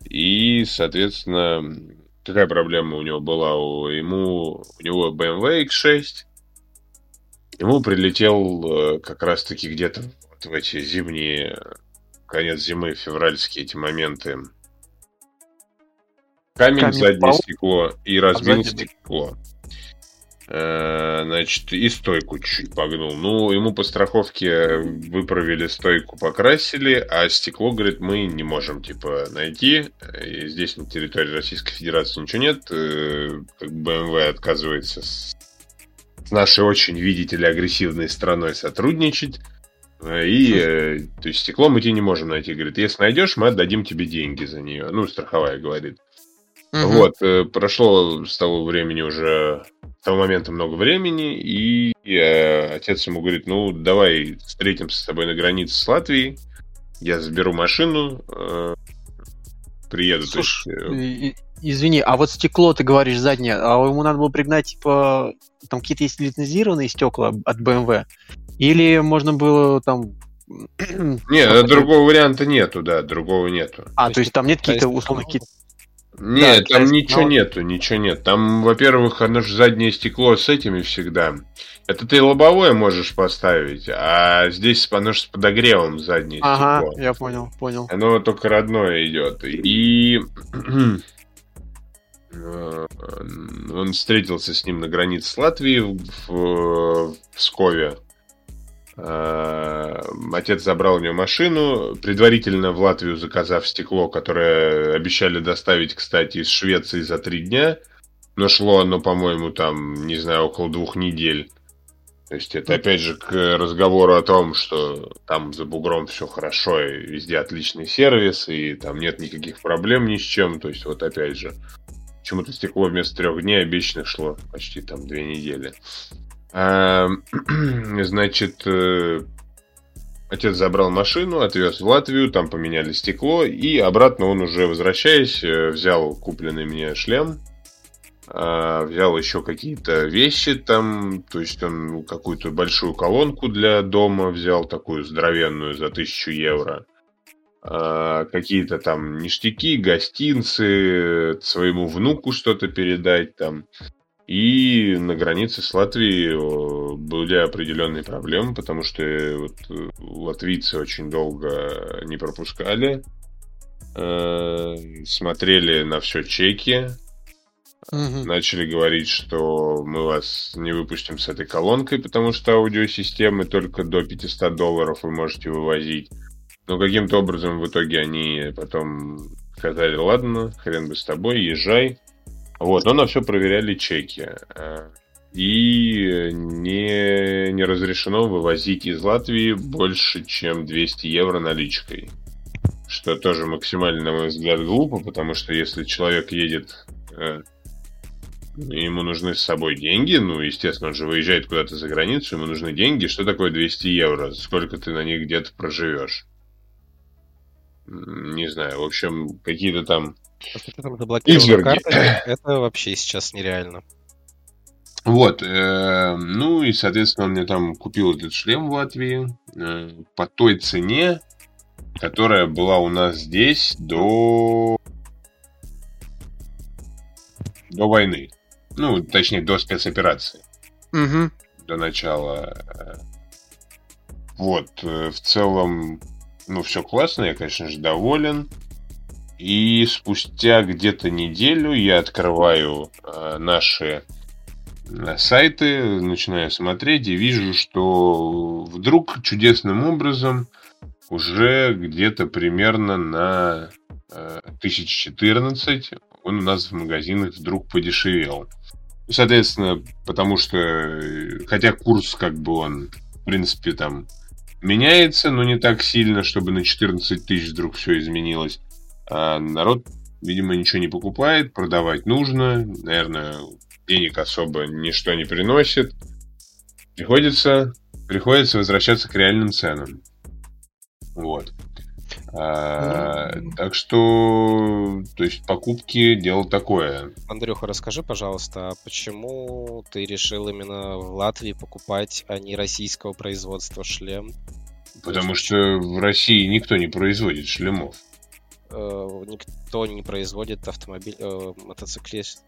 И, соответственно, какая проблема у него была? У, ему, у него BMW X6. Ему прилетел э, как раз-таки где-то вот в эти зимние, конец зимы, февральские эти моменты. Камень, Камень в заднее упал? стекло и разбил заднего? стекло. Э, Значит, и стойку чуть-чуть погнул. Ну, ему по страховке выправили стойку, покрасили, а стекло, говорит, мы не можем, типа, найти. И здесь на территории Российской Федерации ничего нет. Э, BMW отказывается с нашей очень, видите ли, агрессивной страной сотрудничать. Э, И, э, то есть, стекло мы тебе не можем найти. Говорит, если найдешь, мы отдадим тебе деньги за нее. Ну, страховая говорит. Мгм. Вот, э, прошло с того времени уже, с того момента много времени, и э, отец ему говорит, ну, давай встретимся с тобой на границе с Латвией, я заберу машину, э, приеду. то есть, Слушай, э, извини, а вот стекло, ты говоришь, заднее, а ему надо было пригнать, типа, там какие-то есть лицензированные стекла от BMW? Или можно было там... Нет, другого варианта нету, да, другого нету. А, то есть там нет каких-то Китайский условно канал. Нет, там китайский ничего канал. нету, ничего нет. Там, во-первых, оно же заднее стекло с этими всегда. Это ты лобовое можешь поставить, а здесь оно же с подогревом заднее Ага, стекло. я понял, понял. Оно только родное идет. И э, он встретился с ним на границе с Латвией в, в Пскове. Э, Отец забрал у него машину, предварительно в Латвию заказав стекло, которое обещали доставить, кстати, из Швеции за три дня. Но шло оно, по-моему, там, не знаю, около двух недель. То есть это опять же к разговору о том, что там за бугром все хорошо, и везде отличный сервис, и там нет никаких проблем ни с чем. То есть вот опять же, почему-то стекло вместо трех дней обещанных шло почти там две недели. А, Значит, э, отец забрал машину, отвез в Латвию, там поменяли стекло, и обратно он уже возвращаясь, э, взял купленный мне шлем, а, взял еще какие-то вещи там, то есть он какую-то большую колонку для дома взял, такую здоровенную за тысячу евро. Какие-то там ништяки, гостинцы, своему внуку что-то передать там. И на границе с Латвией были определенные проблемы, потому что э, вот, э, латвийцы очень долго не пропускали, э, смотрели на все чеки, Мгм. начали говорить, что мы вас не выпустим с этой колонкой, потому что аудиосистемы только до 500 долларов вы можете вывозить. Но каким-то образом в итоге они потом сказали, ладно, хрен бы с тобой, езжай. Вот, но на все проверяли чеки. Э, И не, не разрешено вывозить из Латвии больше, чем 200 евро наличкой. Что тоже максимально, на мой взгляд, глупо, потому что если человек едет э, Ему нужны с собой деньги, ну, естественно, он же выезжает куда-то за границу, ему нужны деньги. Что такое 200 евро? Сколько ты на них где-то проживешь? Не знаю, в общем, какие-то там... Изверги. карточек, это вообще сейчас нереально. Вот, э, ну и, соответственно, он мне там купил этот шлем в Латвии э, по той цене, которая была у нас здесь до... до войны. Ну, точнее, до спецоперации. Мгм. до начала. Вот, э, в целом, ну, все классно, я, конечно же, доволен. И спустя где-то неделю я открываю э, наши э, сайты, начинаю смотреть и вижу, что вдруг чудесным образом уже где-то примерно на э, 1014 он у нас в магазинах вдруг подешевел. Соответственно, потому что, э, хотя курс как бы он, в принципе, там меняется, но не так сильно, чтобы на 14 тысяч вдруг все изменилось. А народ, видимо, ничего не покупает, продавать нужно. Наверное, денег особо ничто не приносит. Приходится, приходится возвращаться к реальным ценам. Вот. А, так что, то есть покупки дело такое. Андрюха, расскажи, пожалуйста, а почему ты решил именно в Латвии покупать, а не российского производства шлем? Потому что в России никто не производит шлемов. Э, никто не производит автомобиль, э, мотоциклист.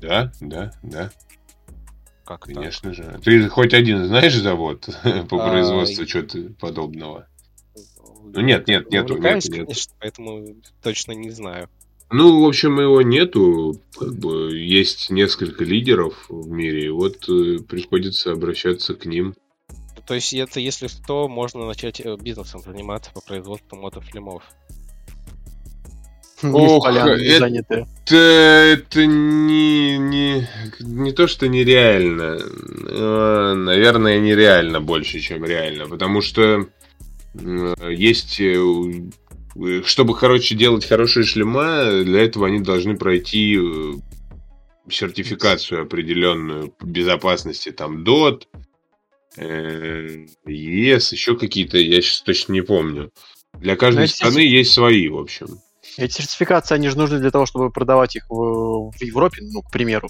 Да, да, да. Как Конечно так? же. Ты хоть один знаешь завод по а, производству чего-то подобного? Ну нет, нет, нету, нету, нету. Конечно, поэтому точно не знаю. Ну, в общем, его нету. Как бы есть несколько лидеров в мире, и вот э, приходится обращаться к ним. То есть это, если что, можно начать э, бизнесом заниматься по производству мотофильмов. Ох, это, это не, не, не то, что нереально. А, наверное, нереально больше, чем реально. Потому что есть... Э, чтобы, короче, делать хорошие шлема, для этого они должны пройти э, сертификацию определенную безопасности, там, DOT, э, ЕС, еще какие-то, я сейчас точно не помню. Для каждой Знаете, страны есть свои, в общем. Эти сертификации, они же нужны для того, чтобы продавать их в, в Европе, ну, к примеру.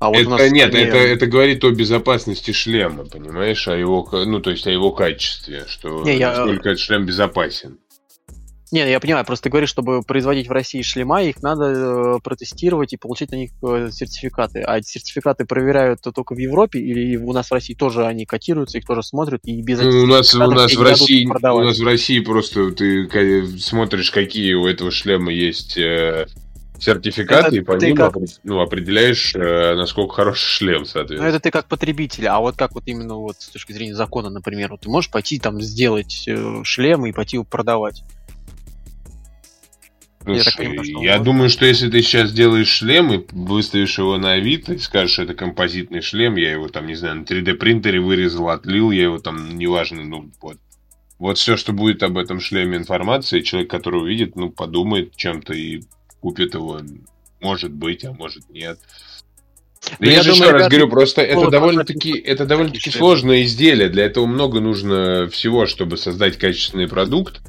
А вот это, у нас нет, стране... это, это говорит о безопасности шлема, понимаешь, о его, ну, то есть о его качестве, что не, насколько я... этот шлем безопасен. Не, я понимаю, просто ты говоришь, чтобы производить в России шлема, их надо э, протестировать и получить на них э, сертификаты. А эти сертификаты проверяют только в Европе или у нас в России тоже они котируются, их тоже смотрят и без ну, у нас у нас в России у нас в России просто ты смотришь, какие у этого шлема есть э, сертификаты, это и по ним как... ну, определяешь, э, насколько хороший шлем, соответственно. Ну, это ты как потребитель, а вот как вот именно вот с точки зрения закона, например, вот ты можешь пойти там сделать э, шлем и пойти его продавать. Я, понимаю, я думаю, что если ты сейчас делаешь шлем и выставишь его на Авито и скажешь, это композитный шлем, я его там, не знаю, на 3D принтере вырезал, отлил, я его там, неважно, ну вот. Вот все, что будет об этом шлеме информации, человек, который увидит, ну, подумает чем-то и купит его. Может быть, а может нет. Да ну, я, я же думаю, еще раз говорю, просто это довольно-таки это довольно-таки сложное изделие. Для этого много нужно всего, чтобы создать качественный продукт.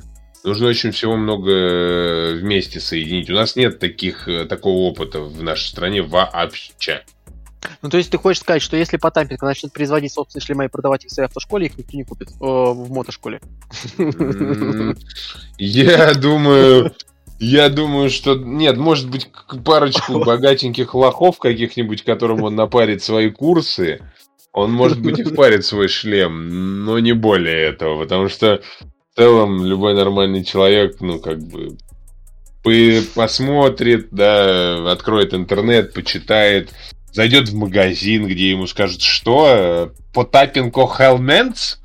Нужно очень всего много вместе соединить. У нас нет таких, э, такого опыта в нашей стране вообще. Ну, то есть ты хочешь сказать, что если Потапенко начнет производить собственные шлемы и продавать их в своей автошколе, их никто не купит о, в мотошколе? Я думаю, я думаю, что нет, может быть, парочку богатеньких лохов каких-нибудь, которым он напарит свои курсы. Он, может быть, и впарит свой шлем, но не более этого, потому что в целом любой нормальный человек, ну, как бы, посмотрит, да, откроет интернет, почитает, зайдет в магазин, где ему скажут, что, Потапенко Helmets?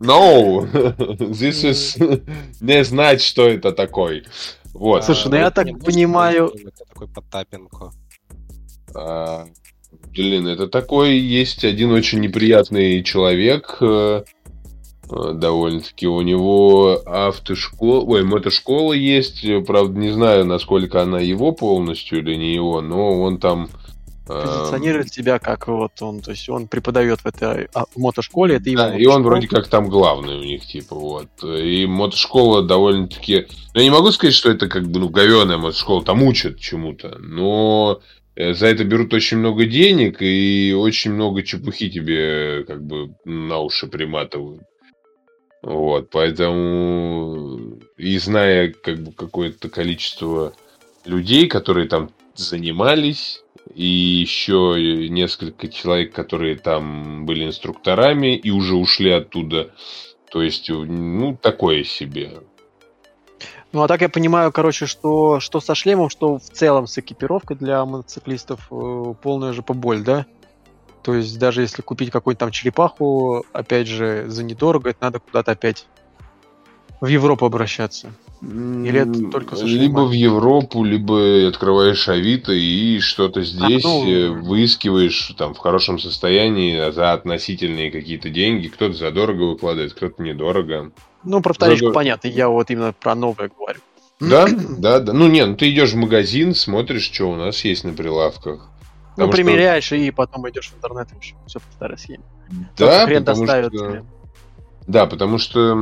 No, this is не знать, что это такой. Вот. Слушай, ну я так понимаю... Это такой Потапенко. А, блин, это такой есть один очень неприятный человек, э, довольно-таки. У него автошкола, ой, мотошкола есть, правда, не знаю, насколько она его полностью или не его, но он там позиционирует себя как вот он, то есть он преподает в этой а, мотошколе, это да, и он вроде как там главный у них, типа, вот. И мотошкола довольно-таки... Я не могу сказать, что это как бы, ну, говеная мотошкола, там учат чему-то, но э, за это берут очень много денег и очень много чепухи тебе как бы на уши приматывают. Вот, поэтому и зная как бы какое-то количество людей, которые там занимались, и еще несколько человек, которые там были инструкторами и уже ушли оттуда. То есть, ну, такое себе. Ну, а так я понимаю, короче, что, что со шлемом, что в целом с экипировкой для мотоциклистов э, полная же поболь, да? То есть, даже если купить какую-нибудь там черепаху, опять же, за недорого, это надо куда-то опять в Европу обращаться. Или это только США? Либо в Европу, либо открываешь Авито и что-то здесь а, ну... Э, выискиваешь там в хорошем состоянии за относительные какие-то деньги. Кто-то задорого выкладывает, кто-то недорого. Ну, про вторичку Задор... понятно, я вот именно про новое говорю. Да, да, да. Ну, не, ну ты идешь в магазин, смотришь, что у нас есть на прилавках. Ну, примеряешь что... и потом идешь в интернет и все по старой схеме. Да, потому что... Да, потому что...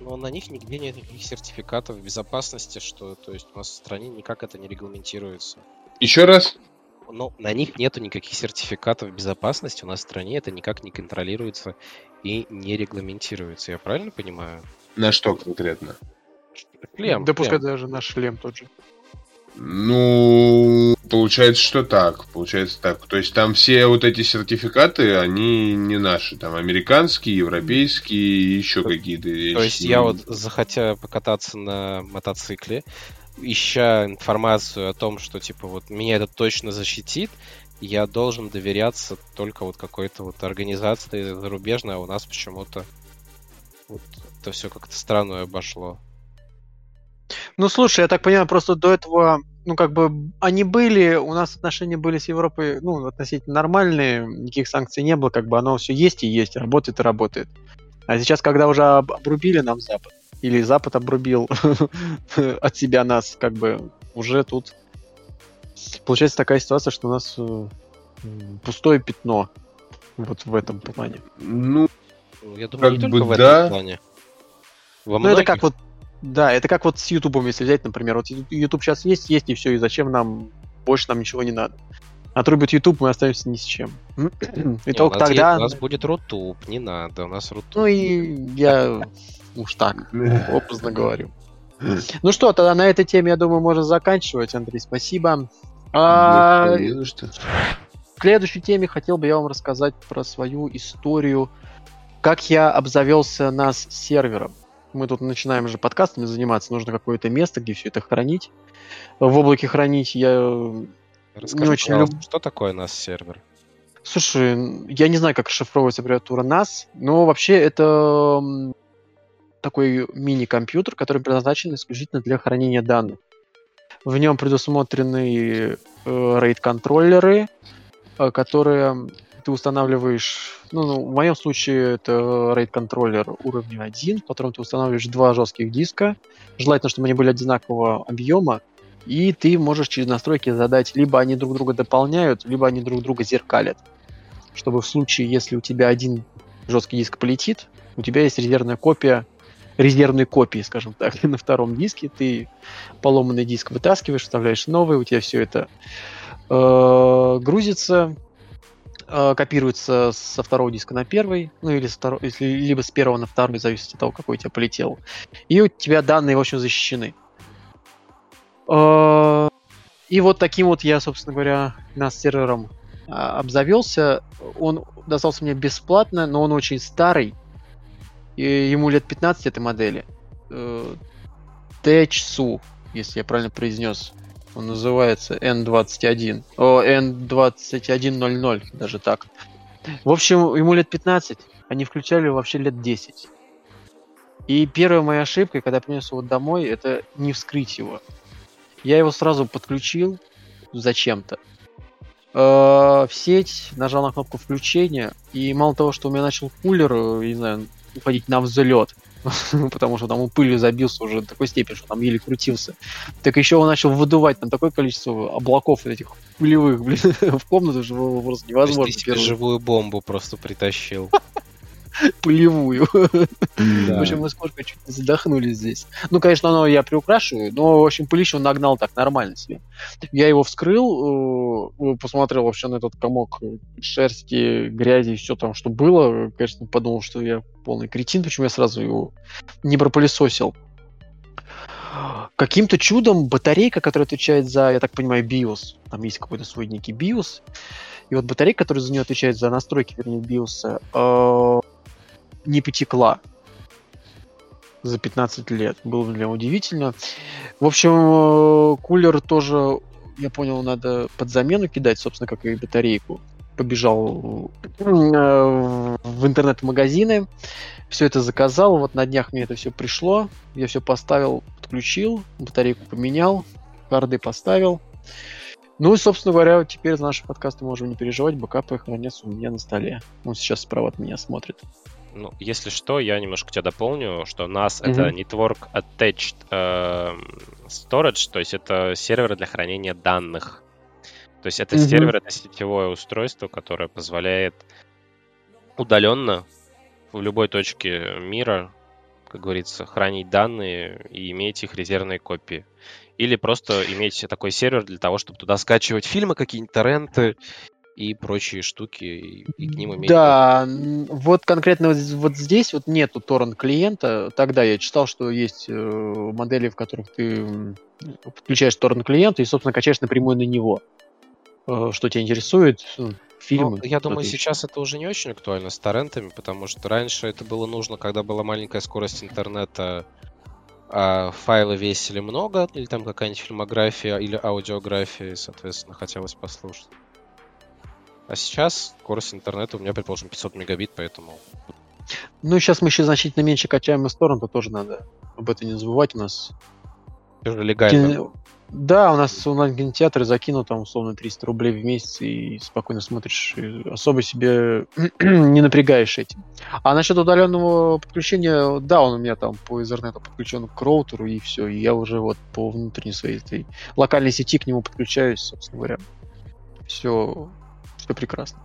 Но на них нигде нет никаких сертификатов безопасности, что то есть у нас в стране никак это не регламентируется. Еще раз? Ну, на них нету никаких сертификатов безопасности, у нас в стране это никак не контролируется и не регламентируется. Я правильно понимаю? На что конкретно? Шлем. Да пускай даже наш шлем тот же. Ну, получается, что так. Получается так. То есть там все вот эти сертификаты, они не наши. Там американские, европейские, еще какие-то. То есть я вот захотя покататься на мотоцикле, ища информацию о том, что типа вот меня это точно защитит, я должен доверяться только вот какой-то вот организации зарубежной, а у нас почему-то вот это все как-то странно обошло. Ну, слушай, я так понимаю, просто до этого, ну, как бы, они были, у нас отношения были с Европой, ну, относительно нормальные, никаких санкций не было, как бы оно все есть и есть, работает и работает. А сейчас, когда уже обрубили нам Запад, или Запад обрубил от себя нас, как бы, уже тут получается такая ситуация, что у нас э, пустое пятно вот в этом плане. Ну, я думаю, как не только бы в да. этом плане. Во ну, это многих- как вот, да, это как вот с Ютубом, если взять, например, вот YouTube сейчас есть, есть и все, и зачем нам, больше нам ничего не надо. Отрубят YouTube, мы останемся ни с чем. И Не, только у нас тогда... есть- у нас будет Рутуб, не надо, у нас Rutube. Ну и я уж так, образно говорю. Ну что, тогда на этой теме, я думаю, можно заканчивать. Андрей, спасибо. А, что. к следующей теме хотел бы я вам рассказать про свою историю, как я обзавелся нас сервером. Мы тут начинаем же подкастами заниматься, нужно какое-то место, где все это хранить. В облаке хранить я... Расскажи, не очень пожалуйста, люб- что такое нас сервер? Слушай, я не знаю, как расшифровывается аббревиатура NAS, но вообще это такой мини-компьютер, который предназначен исключительно для хранения данных. В нем предусмотрены э, RAID-контроллеры, э, которые ты устанавливаешь... Ну, ну, в моем случае это RAID-контроллер уровня 1, в котором ты устанавливаешь два жестких диска. Желательно, чтобы они были одинакового объема. И ты можешь через настройки задать, либо они друг друга дополняют, либо они друг друга зеркалят. Чтобы в случае, если у тебя один жесткий диск полетит, у тебя есть резервная копия, резервной копии, скажем так, на втором диске. Ты поломанный диск вытаскиваешь, вставляешь новый, у тебя все это э, грузится, э, копируется со второго диска на первый, ну или со второго, если либо с первого на второй, в зависимости от того, какой у тебя полетел. И у тебя данные, в общем, защищены. Э, И вот таким вот я, собственно говоря, нас сервером а, обзавелся. Он достался мне бесплатно, но он очень старый. И ему лет 15 этой модели. Э, Тэчсу, если я правильно произнес. Он называется N21. О, N2100, даже так. В общем, ему лет 15. Они включали вообще лет 10. И первая моя ошибка, когда я принес его домой, это не вскрыть его. Я его сразу подключил зачем-то э, в сеть, нажал на кнопку включения, и мало того, что у меня начал кулер, э, не знаю, уходить на взлет, потому что там он пылью забился уже до такой степени, что там еле крутился, так еще он начал выдувать там такое количество облаков этих пылевых, блин, в комнату, что было просто То есть невозможно. ты себе живую бомбу просто притащил. Пылевую. В Да. общем, мы с Кошкой чуть не задохнулись здесь. Ну, конечно, оно я приукрашиваю, но, в общем, пылищу он нагнал так нормально себе. Я его вскрыл, э, посмотрел вообще на этот комок шерсти, грязи, все там, что было. Конечно, подумал, что я полный кретин, почему я сразу его не пропылесосил. Каким-то чудом батарейка, которая отвечает за, я так понимаю, BIOS, там есть какой-то свой некий BIOS, и вот батарейка, которая за нее отвечает за настройки, вернее, BIOS, не потекла за 15 лет. Было для меня удивительно. В общем, э, кулер тоже, я понял, надо под замену кидать, собственно, как и батарейку. Побежал э, в интернет-магазины, все это заказал, вот на днях мне это все пришло, я все поставил, подключил, батарейку поменял, карды поставил. Ну и, собственно говоря, теперь за наши подкасты можем не переживать, бэкапы хранятся у меня на столе. Он сейчас справа от меня смотрит. Ну, если что, я немножко тебя дополню, что NAS это Мгм. Network Attached эм, Storage, то есть это серверы для хранения данных. То есть это Мгм. сервер, это сетевое устройство, которое позволяет удаленно в любой точке мира, как говорится, хранить данные и иметь их резервные копии. Или просто иметь такой сервер для того, чтобы туда скачивать фильмы, какие-нибудь торренты и прочие штуки, и, и к ним иметь... Да, вот конкретно вот, вот здесь вот нету торрент клиента. Тогда я читал, что есть э, модели, в которых ты подключаешь торрент клиент и, собственно, качаешь напрямую на него. Э, что тебя интересует? Ну, фильмы. Ну, я думаю, сейчас это уже не очень актуально с торрентами, потому что раньше это было нужно, когда была маленькая скорость интернета, а файлы весили много, или там какая-нибудь фильмография или аудиография, и, соответственно, хотелось послушать. А сейчас скорость интернета у меня, предположим, 500 мегабит, поэтому... Ну, сейчас мы еще значительно меньше качаем из торрента, тоже надо об этом не забывать. У нас... Легально. Кин... Да, у нас у нас кинотеатры закинут там условно 300 рублей в месяц и спокойно смотришь, и особо себе не напрягаешь этим. А насчет удаленного подключения, да, он у меня там по интернету подключен к роутеру и все, и я уже вот по внутренней своей этой локальной сети к нему подключаюсь, собственно говоря. Все все прекрасно.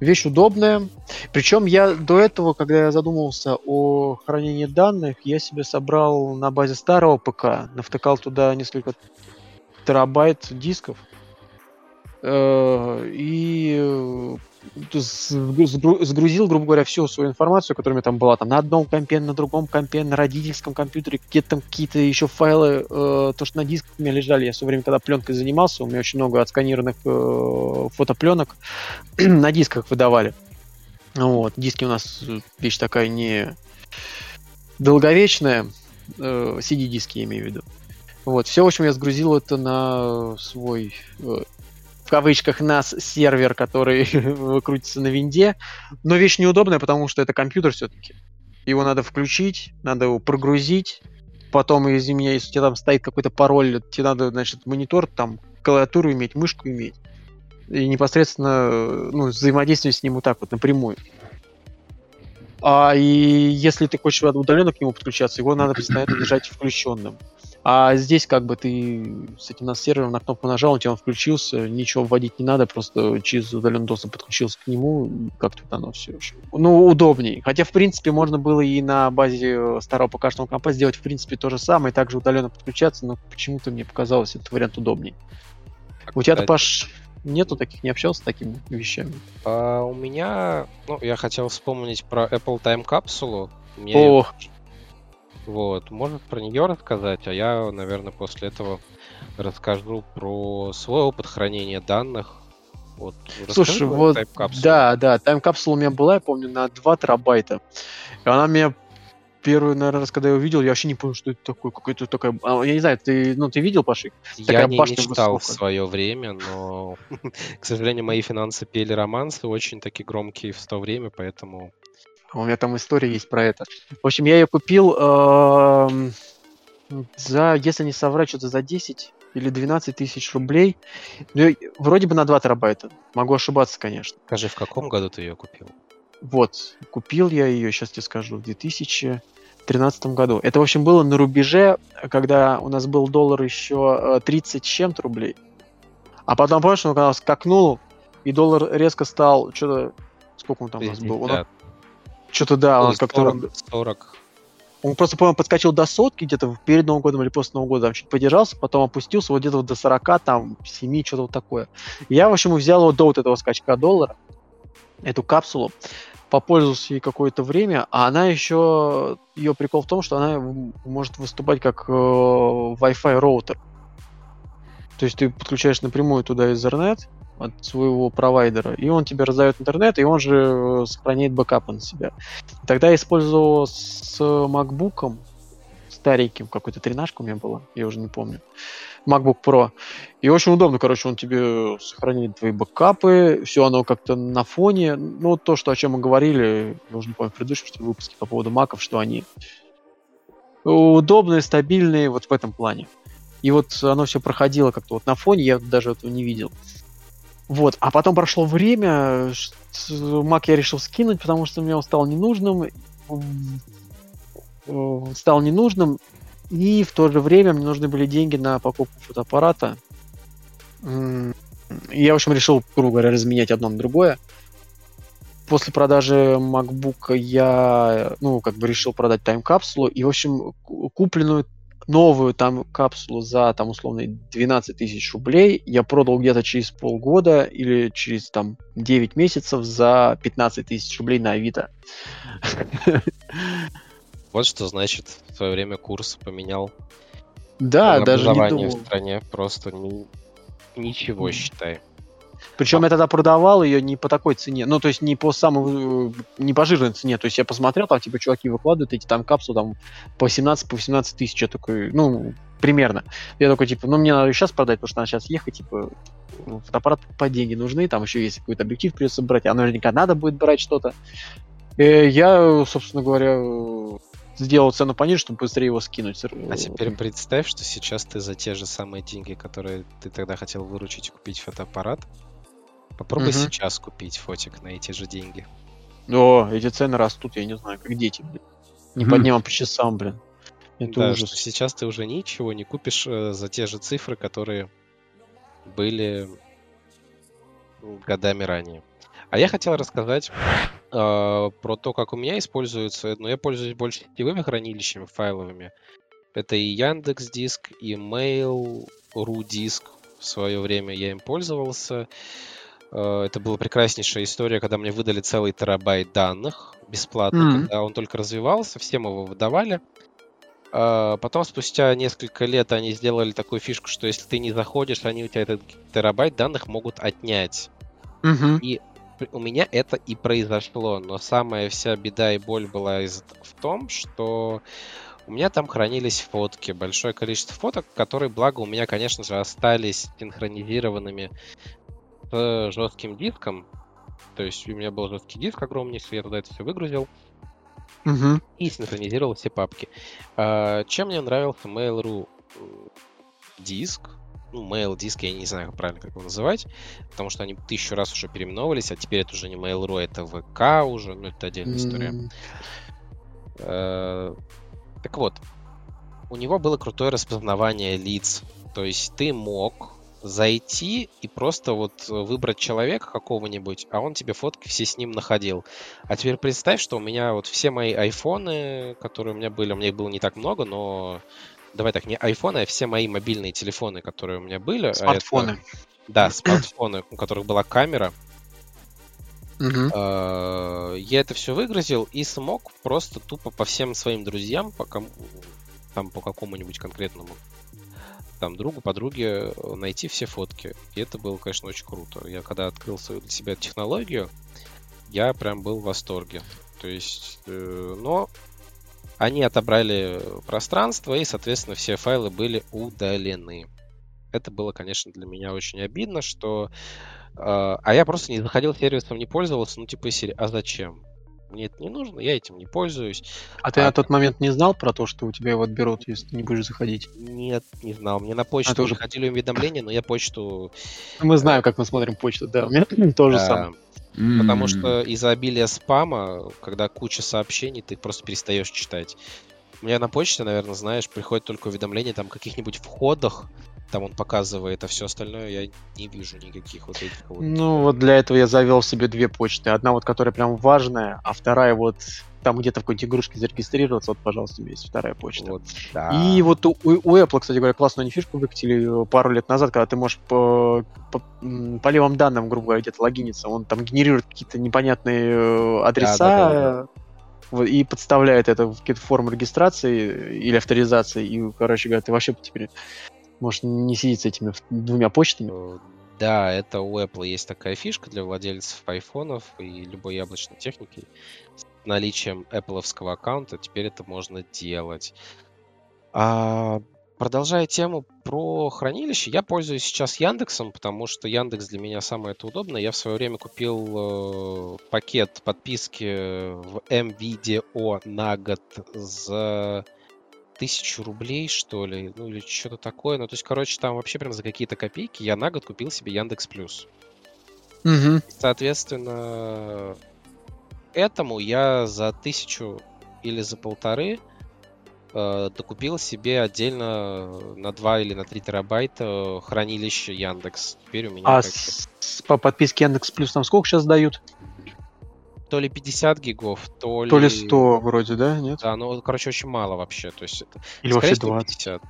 Вещь удобная. Причем я до этого, когда я задумывался о хранении данных, я себе собрал на базе старого ПК, навтыкал туда несколько терабайт дисков. Э, и сгрузил, грубо говоря, всю свою информацию, которая у меня там была, там на одном компе, на другом компе, на родительском компьютере, где-то там какие-то еще файлы, э, то, что на дисках у меня лежали, я все время, когда пленкой занимался, у меня очень много отсканированных э, фотопленок на дисках выдавали. Вот, диски у нас вещь такая не долговечная, э, CD-диски я имею в виду. Вот, все, в общем, я сгрузил это на свой э, кавычках нас сервер, который крутится на винде. Но вещь неудобная, потому что это компьютер все-таки. Его надо включить, надо его прогрузить. Потом, извини меня, если у тебя там стоит какой-то пароль, тебе надо, значит, монитор, там, клавиатуру иметь, мышку иметь. И непосредственно ну, взаимодействовать с ним вот так вот напрямую. А, и если ты хочешь удаленно к нему подключаться, его надо постоянно держать включенным. А здесь как бы ты с этим на сервером на кнопку нажал, у тебя он включился, ничего вводить не надо, просто через удаленный доступ подключился к нему, как тут оно все. Ну, удобнее. Хотя, в принципе, можно было и на базе старого ПК-шного компа сделать, в принципе, то же самое, также удаленно подключаться, но почему-то мне показалось этот вариант удобнее. Так, у тебя-то, Паш, нету таких, не общался с такими вещами? А, у меня, ну, я хотел вспомнить про Apple Time капсулу. Мне О, вот, может про нее рассказать, а я, наверное, после этого расскажу про свой опыт хранения данных. Вот, Слушай, вот, да, да, тайм-капсула у меня была, я помню, на 2 терабайта. И она меня первый, наверное, раз, когда я увидел, я вообще не понял, что это такое, какой-то такая... А, я не знаю, ты, ну, ты видел, Пашик? Я не мечтал в свое время, но, к сожалению, мои финансы пели романсы очень такие громкие в то время, поэтому у меня там история есть про это. В общем, я ее купил э, за, если не соврать, что-то за 10 или 12 тысяч рублей. Ну, вроде бы на 2 терабайта. Могу ошибаться, конечно. Скажи, в каком году ты ее купил? Вот, купил я ее, сейчас тебе скажу, в 2013 году. Это, в общем, было на рубеже, когда у нас был доллар еще 30 с чем-то рублей. А потом, помнишь, он когда скакнул, и доллар резко стал, что-то, сколько он там у нас был? Он, что-то да, он как-то... 40. Он просто, по-моему, подскочил до сотки где-то перед Новым годом или после Нового года, там чуть подержался, потом опустился вот где-то вот до 40, там, 7, что-то вот такое. Я, в общем, взял его до вот этого скачка доллара, эту капсулу, попользовался ей какое-то время, а она еще, ее прикол в том, что она может выступать как э, Wi-Fi роутер. То есть ты подключаешь напрямую туда Ethernet, от своего провайдера, и он тебе раздает интернет, и он же э, сохраняет бэкапы на себя. Тогда я использовал с MacBook, стареньким, какой-то тринашка у меня была, я уже не помню, MacBook Pro. И очень удобно, короче, он тебе сохраняет твои бэкапы, все оно как-то на фоне. Ну, то, что, о чем мы говорили, я уже не помню, в предыдущем выпуске по поводу маков, что они удобные, стабильные вот в этом плане. И вот оно все проходило как-то вот на фоне, я даже этого не видел. Вот, а потом прошло время, Mac я решил скинуть, потому что мне он стал ненужным, э, стал ненужным, и в то же время мне нужны были деньги на покупку фотоаппарата. И я, в общем, решил, грубо говоря, разменять одно на другое. после продажи MacBook я, ну, как бы решил продать тайм-капсулу, и, в общем, купленную новую там капсулу за, там, условно, 12 тысяч рублей я продал где-то через полгода или через, там, 9 месяцев за 15 тысяч рублей на Авито. Вот что значит в свое время курс поменял. Да, даже не думал. в стране просто ни- ничего, считай. Причем я тогда продавал ее не по такой цене, ну, то есть не по самой, э, не по жирной цене. То есть я посмотрел, там, типа, чуваки выкладывают эти там капсулы там по 17, по 18 тысяч. Я такой, ну, примерно. Я такой, типа, ну, мне надо сейчас продать, потому что надо сейчас ехать, типа, ну, фотоаппарат по деньги нужны, там еще есть какой-то объектив придется брать, а наверняка надо будет брать что-то. Э, Я, собственно говоря, сделал цену пониже, чтобы быстрее его скинуть. А теперь представь, что сейчас ты за те же самые деньги, которые ты тогда хотел выручить и купить фотоаппарат, попробуй Мгм. сейчас купить фотик на эти же деньги. О, эти цены растут, я не знаю, как дети, блин. Не по дням, а по часам, блин. Это да, ужас. сейчас ты уже ничего не купишь э, за те же цифры, которые были годами ранее. А я хотел рассказать э, про то, как у меня используется, но я пользуюсь больше сетевыми хранилищами файловыми. Это и Яндекс Диск, и Mail.ru Диск. В свое время я им пользовался. Э, Это была прекраснейшая история, когда мне выдали целый терабайт данных бесплатно, Мгм. когда он только развивался, всем его выдавали. А, Потом, спустя несколько лет, они сделали такую фишку, что если ты не заходишь, они у тебя этот терабайт данных могут отнять. Мгм. И у меня это и произошло, но самая вся беда и боль была из- в том, что у меня там хранились фотки, большое количество фоток, которые, благо, у меня, конечно же, остались синхронизированными с жестким диском. То есть у меня был жесткий диск огромнейший, я туда это все выгрузил Мгм. и синхронизировал все папки. А, Чем мне нравился Mail.ru м, диск? Ну, Mail диск, я не знаю, как правильно как его называть, потому что они тысячу раз уже переименовывались, а теперь это уже не Mail.ru, это ВК уже, ну, это отдельная история. М, Э, Так вот, у него было крутое распознавание лиц. То есть ты мог зайти и просто вот выбрать человека какого-нибудь, а он тебе фотки все с ним находил. А теперь представь, что у меня вот все мои айфоны, которые у меня были, у меня их было не так много, но давай так, не айфоны, а все мои мобильные телефоны, которые у меня были. а это- Смартфоны. да, смартфоны, у которых была камера. Э, Я это все выгрузил и смог просто тупо по всем своим друзьям, по кому- там по какому-нибудь конкретному там другу, подруге э, найти все фотки. И это было, конечно, очень круто. Я когда открыл свою для себя технологию, я прям был в восторге. То есть, э, но они отобрали пространство, и, соответственно, все файлы были удалены. Это было, конечно, для меня очень обидно, что... э, а я просто не заходил сервисом, не пользовался, ну, типа, а зачем? Мне это не нужно, я этим не пользуюсь. А ты А- на тот момент не знал про то, что у тебя его отберут, если ты не будешь заходить? Нет, не знал. Мне на почту тоже- приходили уведомления, но я почту... Мы знаем, как мы смотрим почту, да, у меня то же самое. Потому что из-за обилия спама, когда куча сообщений, ты просто перестаешь читать. У меня на почте, наверное, знаешь, приходит только уведомления там о каких-нибудь входах, там он показывает, а все остальное я не вижу никаких вот этих вот. Ну, вот для этого я завел себе две почты. Одна вот, которая прям важная, а вторая вот там где-то в какой-нибудь игрушке зарегистрироваться, вот, пожалуйста, у меня есть вторая почта. Вот, да. И вот у, у Apple, кстати говоря, классную они фишку выкатили э, пару лет назад, когда ты можешь по, по, по левым данным, грубо говоря, где-то логиниться. Он там генерирует какие-то непонятные э, адреса Да-да-да-да. э, вот, и подставляет это в какие-то формы регистрации или авторизации. И, короче говоря, ты вообще теперь можешь не сидеть с этими двумя почтами. Э, Да, это у Apple есть такая фишка для владельцев айфонов и любой яблочной техники. С наличием Apple аккаунта теперь это можно делать. А, продолжая тему про хранилище, я пользуюсь сейчас Яндексом, потому что Яндекс для меня самое это удобное. Я в свое время купил э, пакет подписки в MVDO на год за тысячу рублей, что ли, ну или что-то такое. Ну, то есть, короче, там вообще прям за какие-то копейки я на год купил себе Яндекс Плюс. Соответственно, этому я за тысячу или за полторы э, докупил себе отдельно на 2 или на 3 терабайта хранилище Яндекс. Теперь у меня А с- по подписке Яндекс Плюс там сколько сейчас дают? То ли 50 гигов, то ли... То ли 100 вроде, да? Нет? Да, ну, короче, очень мало вообще. То есть это... Или вообще всего 20. 50.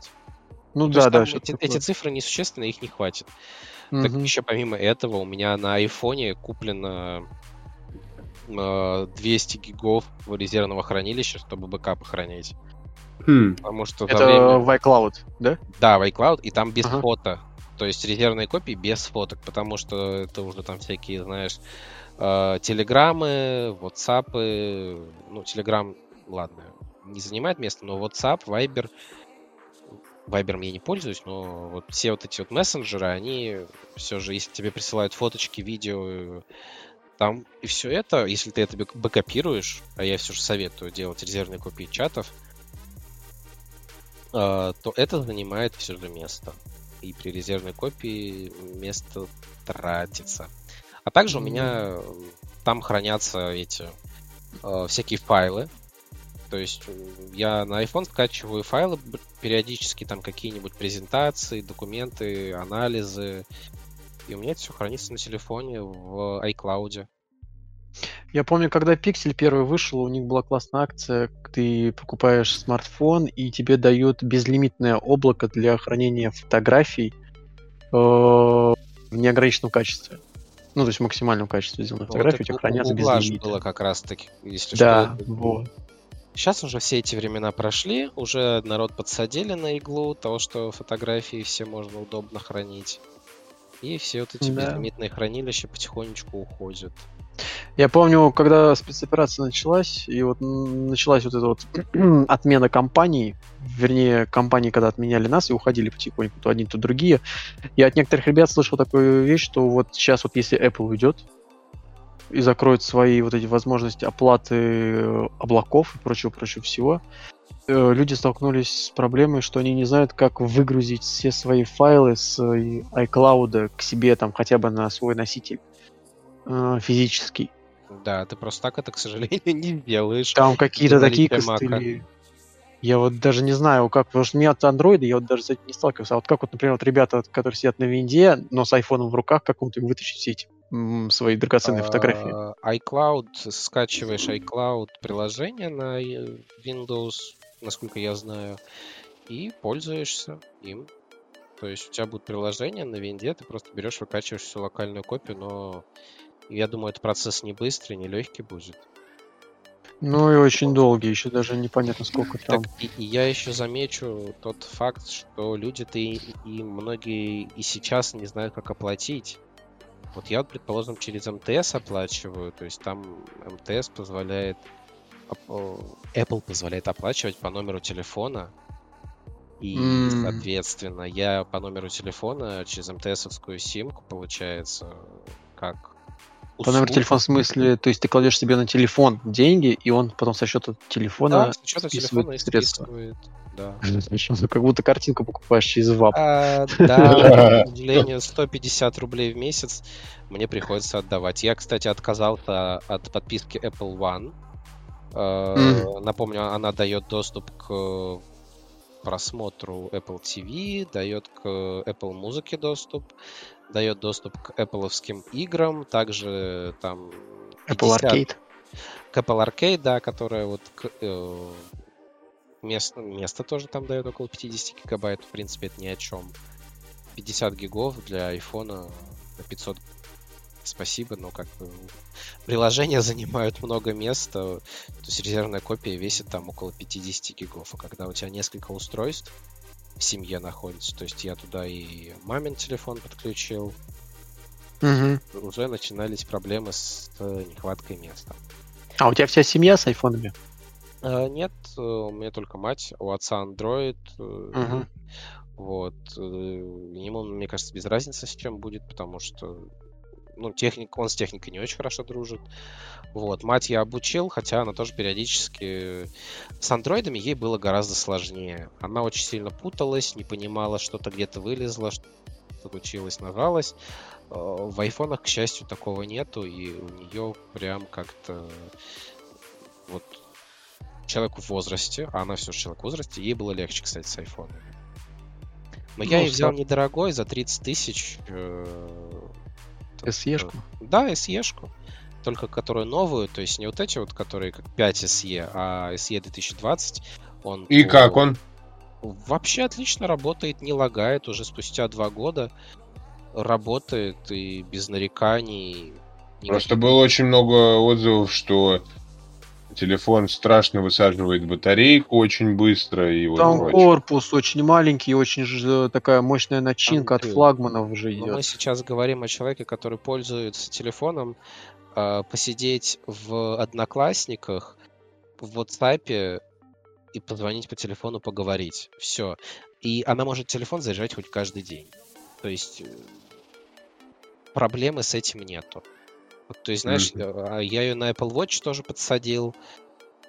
Ну То да, есть да. эти, эти цифры несущественны, их не хватит. Так Мгм. еще помимо этого у меня на айфоне куплено э, 200 гигов резервного хранилища, чтобы бэкапы хранить. Хм. Потому что Это время- в iCloud, да? Да, в iCloud, и там без Ага. фото. То есть резервные копии без фоток, потому что это уже там всякие, знаешь, э, телеграммы, ватсапы. Ну, телеграм, ладно, не занимает место, но WhatsApp, Viber, Viber я не пользуюсь, но вот все вот эти вот мессенджеры, они все же, если тебе присылают фоточки, видео, э, там и все это, если ты это бэк- бэкапируешь, а я все же советую делать резервные копии чатов, э, то это занимает все же место. И при резервной копии место тратится. А также у меня э, там хранятся эти э, всякие файлы. То есть э, я на iPhone скачиваю файлы периодически, там какие-нибудь презентации, документы, анализы. И у меня это все хранится на телефоне в iCloud. Я помню, когда Pixel первый вышел, у них была классная акция. Ты покупаешь смартфон, и тебе дают безлимитное облако для хранения фотографий э, в неограниченном качестве. Ну, то есть в максимальном качестве сделаны фотографии, у тебя хранятся без лимита. было как раз таки, если Да, что. вот. Сейчас уже все эти времена прошли, уже народ подсадили на иглу того, что фотографии все можно удобно хранить. И все вот эти Да. безлимитные хранилища потихонечку уходят. Я помню, когда спецоперация началась, и вот началась вот эта вот отмена компаний, вернее, компании, когда отменяли нас и уходили потихоньку, то одни, то другие, я от некоторых ребят слышал такую вещь, что вот сейчас вот если Apple уйдет и закроет свои вот эти возможности оплаты э, облаков и прочего-прочего всего, э, люди столкнулись с проблемой, что они не знают, как выгрузить все свои файлы с э, iCloud к себе там хотя бы на свой носитель э, физический. Да, ты просто так это, к сожалению, не делаешь. Там какие-то такие Мака. костыли. Я вот даже не знаю, как, потому что у меня от андроида, я вот даже с этим не сталкивался. А вот как вот, например, вот ребята, которые сидят на винде, но с айфоном в руках, как им вытащить все эти свои драгоценные фотографии? А, iCloud, скачиваешь iCloud приложение на э, Windows, насколько я знаю, и пользуешься им. То есть у тебя будет приложение на винде, ты просто берешь, выкачиваешь всю локальную копию, но я думаю, это процесс не быстрый, не легкий будет. Ну и очень долгий, еще даже непонятно сколько там. Так, и, и я еще замечу тот факт, что люди-то и, и многие и сейчас не знают, как оплатить. Вот я, предположим, через МТС оплачиваю, то есть там МТС позволяет, Apple позволяет оплачивать по номеру телефона, и, М. соответственно, я по номеру телефона через МТСовскую симку, получается, как По номеру услугу. телефона в смысле, то есть ты кладешь себе на телефон деньги, и он потом со счета телефона Да, с учета списывает телефона средства. списывает, да. Ну, Как будто картинку покупаешь через ВАП. А, да, сожалению, 150 рублей в месяц мне приходится отдавать. Я, кстати, отказался от подписки Apple One. Э, Напомню, она дает доступ к просмотру Apple TV, дает к Apple музыке доступ, дает доступ к Apple играм, также там Apple 50 Arcade. к Apple Arcade, да, которая вот к, э, место, место тоже там дает около 50 гигабайт, в принципе, это ни о чем. 50 гигов для айфона на 500 спасибо, но как бы приложения занимают много места, то есть резервная копия весит там около 50 гигов, а когда у тебя несколько устройств в семье находится, то есть я туда и мамин телефон подключил, Мгм. уже начинались проблемы с э, нехваткой места. А у тебя вся семья с айфонами? Э, Нет, э, у меня только мать, у отца Android. Мгм. Вот. Ему, мне кажется, без разницы, с чем будет, потому что ну, техник, он с техникой не очень хорошо дружит. Вот. Мать я обучил, хотя она тоже периодически... С андроидами ей было гораздо сложнее. Она очень сильно путалась, не понимала, что-то где-то вылезло, что-то случилось, нажалось. Э, В айфонах, к счастью, такого нету, и у нее прям как-то вот человеку в возрасте, а она все же человек в возрасте, ей было легче, кстати, с айфоном. Но я Ну, ее взял недорогой, за 30 тысяч. э, SE-шку? э, Да, SE-шку. только которую новую, то есть не вот эти вот, которые как 5 SE, а SE 2020. Он И по... как он? Вообще отлично работает, не лагает уже спустя два года. Работает и без нареканий. Просто было очень много отзывов, что телефон страшно высаживает батарейку очень быстро. И Там вот корпус очень маленький, очень же такая мощная начинка Там, от флагманов уже идет. Мы сейчас говорим о человеке, который пользуется телефоном, э, посидеть в Одноклассниках, в WhatsApp и позвонить по телефону, поговорить. Все. И она может телефон заряжать хоть каждый день. То есть э, проблемы с этим нету. Вот, то есть, знаешь, mm-hmm. я ее на Apple Watch тоже подсадил.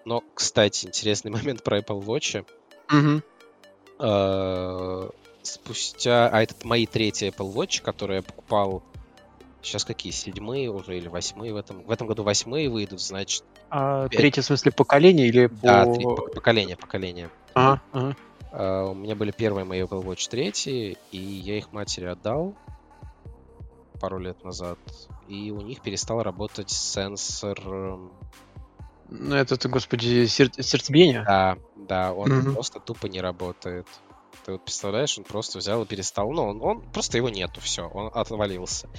Но, кстати, интересный момент про Apple Watch. Mm-hmm. спустя... А это мои третьи Apple Watch, которые я покупал Сейчас какие? Седьмые уже или восьмые в этом? В этом году восьмые выйдут, значит. А, третье в смысле поколение или по... Да, три, поколение, поколение. Ага, ага. Uh, у меня были первые мои Apple Watch 3, и я их матери отдал пару лет назад. И у них перестал работать сенсор... Эм, ну, это, ты, господи, сер... сердцебиение? Да, да, он mm-hmm. просто тупо не работает. Ты вот представляешь, он просто взял и перестал. Ну, он, он просто его нету, все, он отвалился.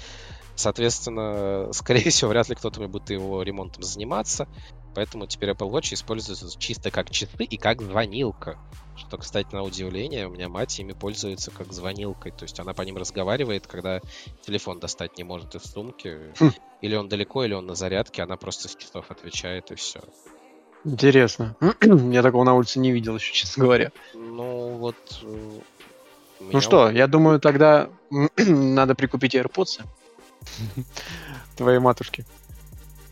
Соответственно, скорее всего, вряд ли кто-то будет его ремонтом заниматься. Поэтому теперь Apple Watch используется чисто как часы и как звонилка. Что, кстати, на удивление, у меня мать ими пользуется как звонилкой. То есть она по ним разговаривает, когда телефон достать не может из сумки. Хм. Или он далеко, или он на зарядке, она просто с часов отвечает, и все. Интересно. Я такого на улице не видел еще, честно говоря. Ну, вот... Э, ну что, я думаю, тогда надо прикупить AirPods. Твоей матушки.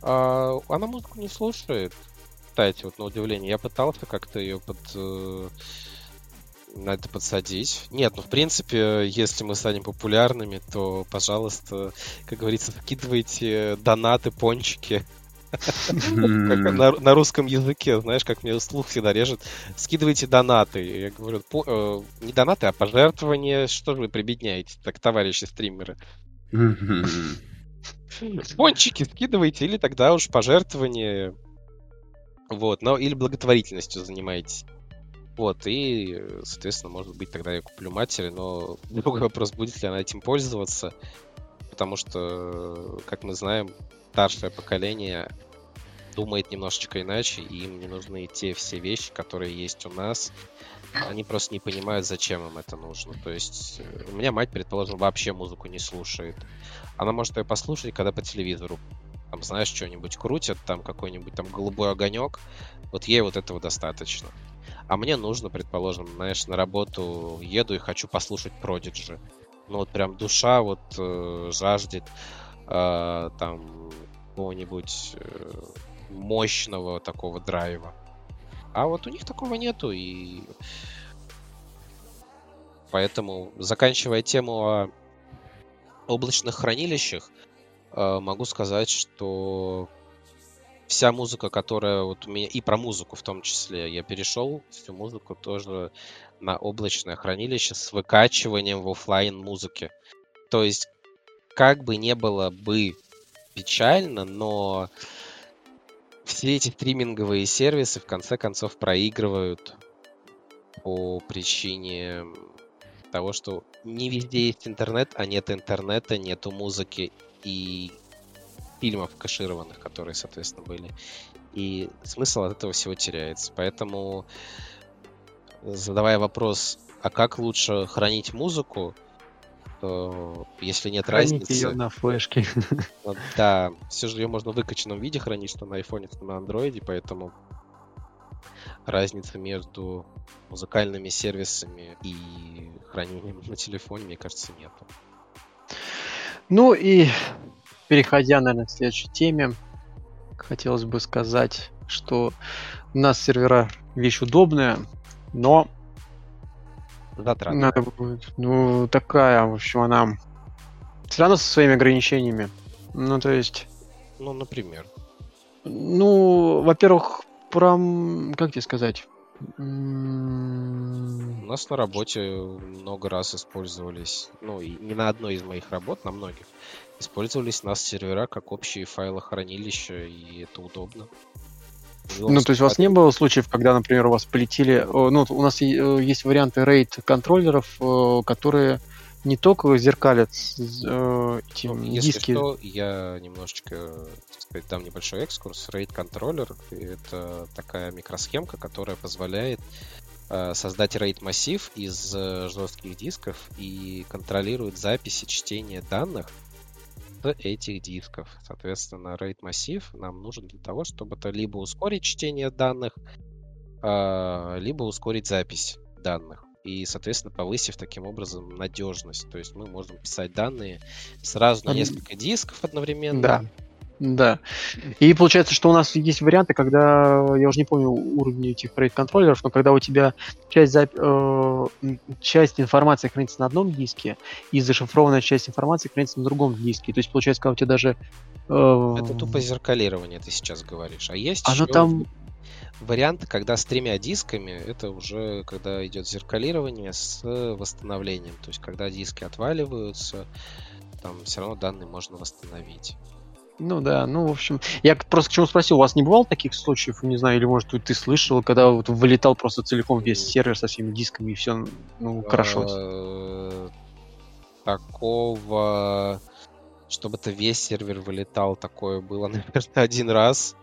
А, она музыку не слушает. Кстати, вот на удивление, я пытался как-то ее под э, на это подсадить. Нет, ну в принципе, если мы станем популярными, то, пожалуйста, как говорится, скидывайте донаты, пончики. на, русском языке, знаешь, как мне слух всегда режет. Скидывайте донаты. Я говорю, э, не донаты, а пожертвования. Что же вы прибедняете, так, товарищи стримеры? Пончики скидывайте, или тогда уж пожертвование. Вот, но или благотворительностью занимаетесь. Вот, и, соответственно, может быть, тогда я куплю матери, но другой вопрос, будет ли она этим пользоваться, потому что, как мы знаем, старшее поколение думает немножечко иначе, и им не нужны те все вещи, которые есть у нас, они просто не понимают, зачем им это нужно. То есть э, у меня мать, предположим, вообще музыку не слушает. Она может ее послушать, когда по телевизору там, знаешь, что-нибудь крутят, там какой-нибудь там голубой огонек, вот ей вот этого достаточно. А мне нужно, предположим, знаешь, на работу еду и хочу послушать Продиджи. Ну вот прям душа вот э, жаждет э, там какого-нибудь э, мощного такого драйва. А вот у них такого нету, и поэтому, заканчивая тему о облачных хранилищах, э, могу сказать, что вся музыка, которая вот у меня, и про музыку в том числе, я перешел всю музыку тоже на облачное хранилище с выкачиванием в офлайн музыки. То есть, как бы не было бы печально, но все эти стриминговые сервисы в конце концов проигрывают по причине того, что не везде есть интернет, а нет интернета, нету музыки и фильмов кэшированных, которые, соответственно, были. И смысл от этого всего теряется. Поэтому, задавая вопрос, а как лучше хранить музыку, что если нет Храните разницы... ее на флешке. Да, все же ее можно в выкачанном виде хранить, что на айфоне, что на андроиде, поэтому разницы между музыкальными сервисами и хранением на телефоне, мне кажется, нет. Ну и переходя, наверное, к следующей теме, хотелось бы сказать, что у нас сервера вещь удобная, но затратная. Надо будет. Ну, такая, в общем, она все равно со своими ограничениями. Ну, то есть... Ну, например. Ну, во-первых, про... Как тебе сказать? У нас на работе много раз использовались, ну, и не на одной из моих работ, на многих, использовались нас сервера как общие файлохранилища, и это удобно. Ну, то есть у вас не было случаев, когда, например, у вас полетели... Ну, у нас есть варианты RAID контроллеров, которые не только зеркалят э, эти ну, Если диски. Что, я немножечко, так сказать, дам небольшой экскурс. RAID контроллер это такая микросхемка, которая позволяет э, создать RAID массив из э, жестких дисков и контролирует записи чтения данных с этих дисков. Соответственно, RAID массив нам нужен для того, чтобы это либо ускорить чтение данных, э, либо ускорить запись данных и, соответственно, повысив таким образом надежность. То есть мы можем писать данные сразу на несколько дисков одновременно. Да. Да. И получается, что у нас есть варианты, когда, я уже не помню уровень этих RAID контроллеров, но когда у тебя часть, зап... э, часть информации хранится на одном диске, и зашифрованная часть информации хранится на другом диске. То есть, получается, когда у тебя даже... Э... Это тупо зеркалирование, ты сейчас говоришь. А есть Оно еще... там вариант, когда с тремя дисками, это уже когда идет зеркалирование с восстановлением. То есть, когда диски отваливаются, там все равно данные можно восстановить. Ну да, ну, в общем, я просто к чему спросил, у вас не бывало таких случаев, не знаю, или, может, ты слышал, когда вот вылетал просто целиком весь сервер со всеми дисками и все, ну, хорошо. Э, такого, чтобы это весь сервер вылетал, такое было, наверное, один раз.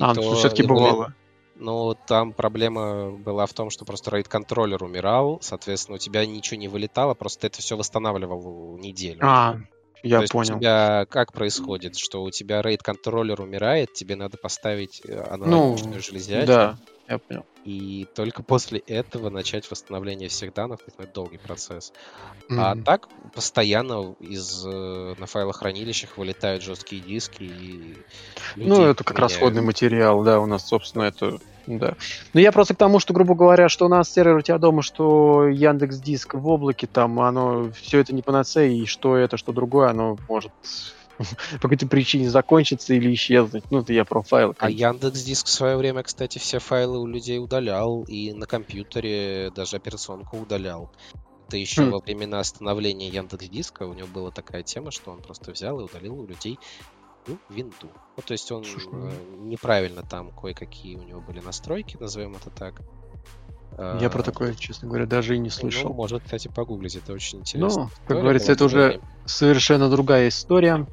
А, то все-таки бывало. Ну, там проблема была в том, что просто RAID контроллер умирал, соответственно, у тебя ничего не вылетало, просто это все восстанавливал неделю. А, я То понял. у тебя как происходит, что у тебя RAID контроллер умирает, тебе надо поставить э, аналогичную ну, железячку. Да, я понял. И только после этого начать восстановление всех данных, это долгий процесс. Mm-hmm. А так постоянно из э, на файлохранилищах вылетают жесткие диски и Ну, это как меняют. расходный материал, да, у нас, собственно, это да. Но я просто к тому, что, грубо говоря, что у нас сервер у тебя дома, что Яндекс Диск в облаке, там оно все это не панацея, и что это, что другое, оно может по какой-то причине закончиться или исчезнуть. Ну, это я про файлы. А Яндекс Диск в свое время, кстати, все файлы у людей удалял, и на компьютере даже операционку удалял. Это еще хм. во времена становления Яндекс Диска у него была такая тема, что он просто взял и удалил у людей ну, винду. Ну, то есть он э, неправильно там кое-какие у него были настройки, назовем это так. Я а, про такое, честно говоря, даже и не ну, слышал. Ну, может, кстати, погуглить, это очень интересно. Ну, как говорится, это уже совершенно другая история.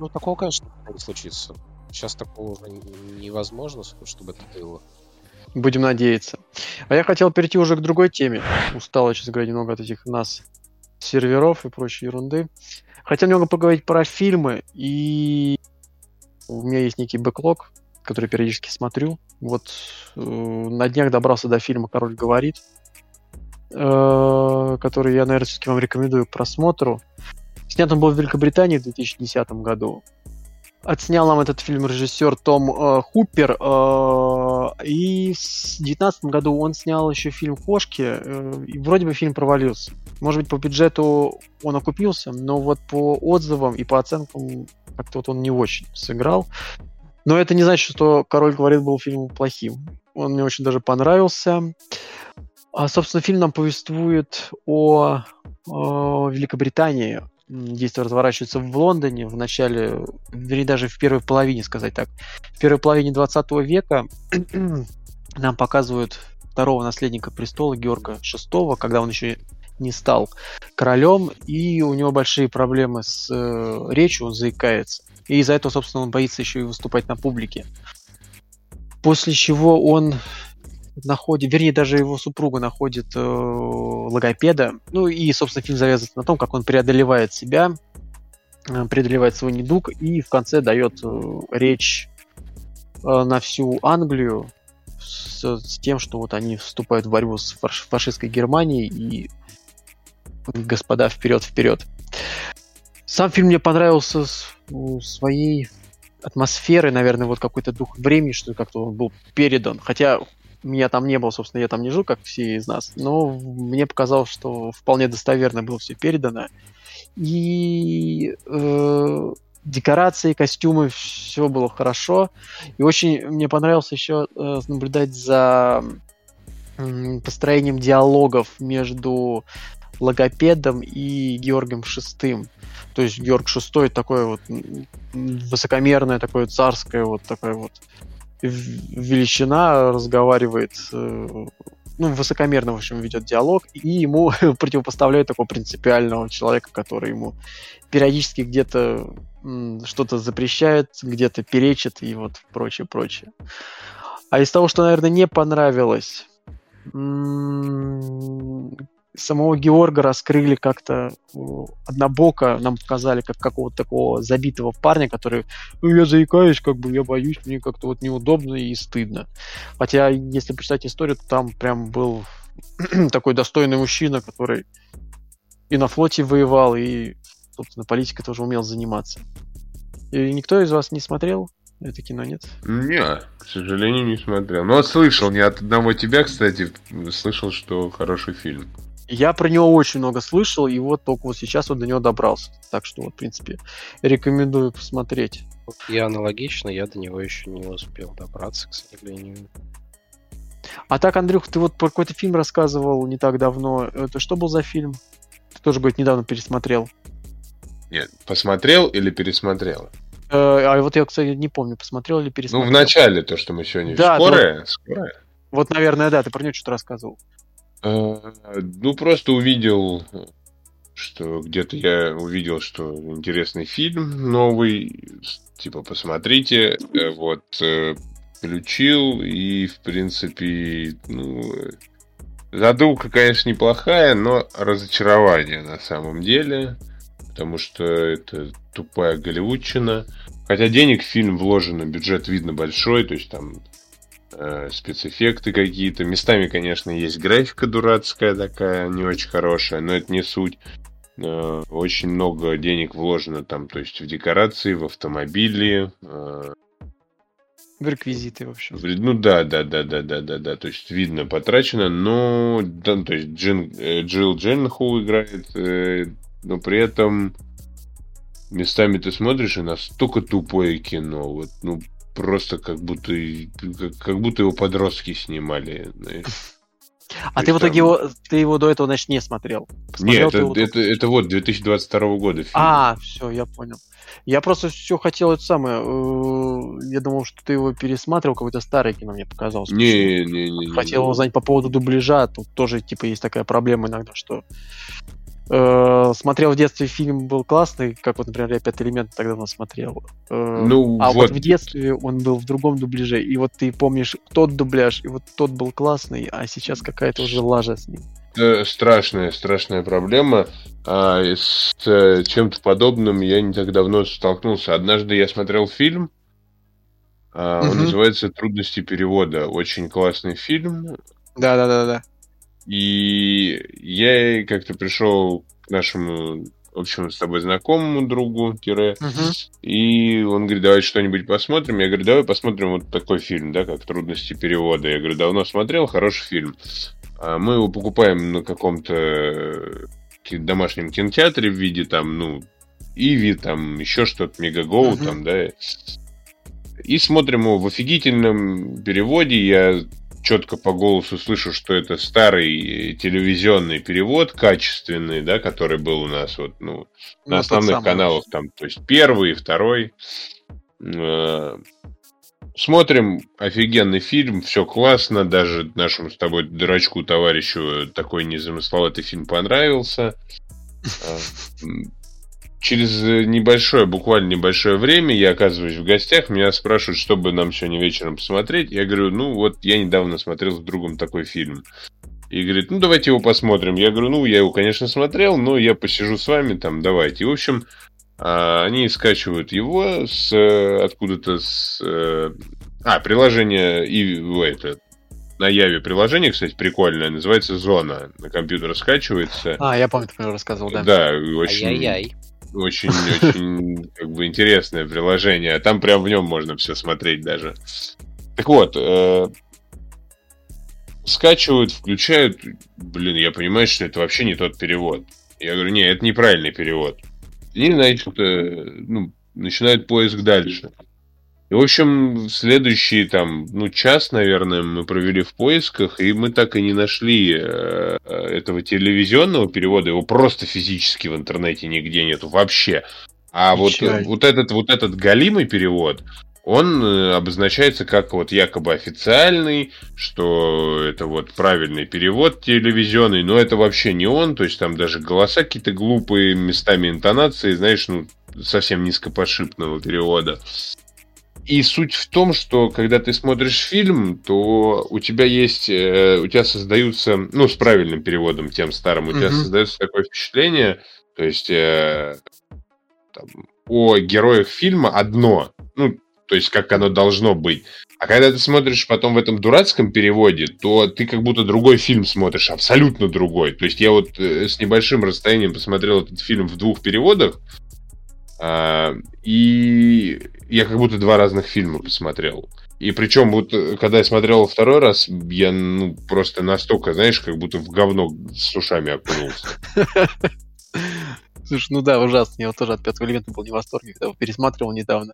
Ну, такого, конечно, не случится. Сейчас такого уже невозможно, чтобы это было. Будем надеяться. А я хотел перейти уже к другой теме. Устал, честно говоря, немного от этих нас серверов и прочей ерунды. Хотел немного поговорить про фильмы, и у меня есть некий бэклог, который периодически смотрю. Вот э, на днях добрался до фильма «Король говорит», э, который я, наверное, все-таки вам рекомендую к просмотру. Снят он был в Великобритании в 2010 году. Отснял нам этот фильм режиссер Том э, Хупер. Э, и в 2019 году он снял еще фильм «Кошки». Э, и вроде бы фильм провалился. Может быть, по бюджету он окупился, но вот по отзывам и по оценкам как-то вот он не очень сыграл. Но это не значит, что «Король говорит» был фильмом плохим. Он мне очень даже понравился. А, собственно, фильм нам повествует о, о Великобритании, действие разворачивается в Лондоне в начале, вернее, даже в первой половине, сказать так. В первой половине 20 века нам показывают второго наследника престола Георга VI, когда он еще не стал королем, и у него большие проблемы с э, речью, он заикается. И из-за этого, собственно, он боится еще и выступать на публике. После чего он находит, вернее, даже его супруга находит э, логопеда. Ну и, собственно, фильм завязывается на том, как он преодолевает себя, э, преодолевает свой недуг и в конце дает э, речь э, на всю Англию с, с тем, что вот они вступают в борьбу с фаш, фашистской Германией и господа вперед вперед. Сам фильм мне понравился своей атмосферой, наверное, вот какой-то дух времени, что как-то он был передан. Хотя меня там не было, собственно, я там не жил, как все из нас, но мне показалось, что вполне достоверно было все передано. И э, декорации, костюмы, все было хорошо. И очень мне понравилось еще э, наблюдать за э, построением диалогов между логопедом и Георгием Шестым. То есть Георг VI такое вот высокомерное, такое царское, вот такое вот величина разговаривает, э, ну, высокомерно, в общем, ведет диалог, и ему противопоставляют такого принципиального человека, который ему периодически где-то что-то запрещает, где-то перечит и вот прочее, прочее. А из того, что, наверное, не понравилось, самого Георга раскрыли как-то однобоко, нам показали как какого-то такого забитого парня, который, ну, я заикаюсь, как бы, я боюсь, мне как-то вот неудобно и стыдно. Хотя, если почитать историю, то там прям был такой достойный мужчина, который и на флоте воевал, и, собственно, политикой тоже умел заниматься. И никто из вас не смотрел это кино, нет? Не, к сожалению, не смотрел. Но слышал, не от одного тебя, кстати, слышал, что хороший фильм. Я про него очень много слышал, и вот только вот сейчас вот до него добрался. Так что вот, в принципе, рекомендую посмотреть. Я аналогично, я до него еще не успел добраться, к сожалению. А так, Андрюх, ты вот про какой-то фильм рассказывал не так давно. Это что был за фильм? Ты тоже, говорит, недавно пересмотрел. Нет, посмотрел или пересмотрел? Э, а вот я, кстати, не помню, посмотрел или пересмотрел. Ну, в начале то, что мы сегодня... Да, скорое? Вот, скорое? Вот, наверное, да, ты про него что-то рассказывал. Э, ну, просто увидел, что где-то я увидел, что интересный фильм новый, типа, посмотрите, э, вот, э, включил, и, в принципе, ну, задумка, конечно, неплохая, но разочарование на самом деле, потому что это тупая голливудчина. Хотя денег в фильм вложено, бюджет видно большой, то есть там э, спецэффекты какие-то. Местами, конечно, есть графика дурацкая такая, не очень хорошая, но это не суть. Э, очень много денег вложено там, то есть в декорации, в автомобили. Э, в реквизиты, в общем. Ну да, да, да, да, да, да, да. То есть видно потрачено, но да, то есть Джин, э, Джилл Дженхоу играет, э, но при этом местами ты смотришь и настолько тупое кино. Вот, ну, просто как будто, как, как будто его подростки снимали. Знаешь. А ты в итоге его, ты его до этого, значит, не смотрел? Посмотрел Нет, это, это, это вот 2022 года фильм. А, все, я понял. Я просто все хотел это самое. Э, я думал, что ты его пересматривал, какой-то старый кино мне показалось. Не, не, не. Хотел не, узнать по поводу дубляжа. Тут тоже, типа, есть такая проблема иногда, что Э, смотрел в детстве фильм был классный, как вот, например, я «Пятый элемент» тогда давно смотрел. Э, ну, а вот. вот в детстве он был в другом дубляже, и вот ты помнишь тот дубляж, и вот тот был классный, а сейчас какая-то уже лажа с ним. Это страшная, страшная проблема. А с э, чем-то подобным я не так давно столкнулся. Однажды я смотрел фильм, а, он угу. называется «Трудности перевода». Очень классный фильм. Да-да-да-да. И я как-то пришел к нашему общему с тобой знакомому другу, тире, uh-huh. и он говорит, давай что-нибудь посмотрим. Я говорю, давай посмотрим вот такой фильм, да, как «Трудности перевода». Я говорю, давно смотрел, хороший фильм. А мы его покупаем на каком-то домашнем кинотеатре в виде там, ну, Иви, там, еще что-то, Мегагоу, uh-huh. там, да. И смотрим его в офигительном переводе. Я четко по голосу слышу, что это старый телевизионный перевод, качественный, да, который был у нас вот, ну, на ну, основных каналах, там, то есть первый, второй. Э, смотрим офигенный фильм, все классно, даже нашему с тобой дурачку товарищу такой незамысловатый фильм понравился. Через э, небольшое, буквально небольшое время я оказываюсь в гостях, меня спрашивают, что бы нам сегодня вечером посмотреть. Я говорю, ну вот я недавно смотрел с другом такой фильм. И говорит, ну давайте его посмотрим. Я говорю, ну я его, конечно, смотрел, но я посижу с вами там, давайте. И, в общем, а, они скачивают его с э, откуда-то с... Э, а, приложение и это, на Яве приложение, кстати, прикольное, называется Зона. На компьютер скачивается. А, я помню, ты мне рассказывал, да. Да, очень... Ай-яй-яй очень-очень как бы интересное приложение. Там прям в нем можно все смотреть даже. Так вот, э, скачивают, включают. Блин, я понимаю, что это вообще не тот перевод. Я говорю, не, это неправильный перевод. И, значит, э, ну, начинают поиск дальше. И, в общем, следующий там, ну, час, наверное, мы провели в поисках, и мы так и не нашли э, этого телевизионного перевода, его просто физически в интернете нигде нету вообще. А вот, вот этот вот этот галимый перевод, он э, обозначается как вот якобы официальный, что это вот правильный перевод телевизионный, но это вообще не он, то есть там даже голоса какие-то глупые, местами интонации, знаешь, ну, совсем низкопошипного перевода. И суть в том, что когда ты смотришь фильм, то у тебя есть, э, у тебя создаются, ну, с правильным переводом, тем старым, у mm-hmm. тебя создается такое впечатление, то есть э, там, о героях фильма одно, ну, то есть как оно должно быть. А когда ты смотришь потом в этом дурацком переводе, то ты как будто другой фильм смотришь, абсолютно другой. То есть я вот э, с небольшим расстоянием посмотрел этот фильм в двух переводах, и я как будто два разных фильма посмотрел. И причем вот э, когда я смотрел второй раз, я ну, просто настолько, знаешь, как будто в говно с ушами окунулся. Слушай, ну да, ужасно. Я вот тоже от пятого элемента был не в восторге, когда пересматривал недавно.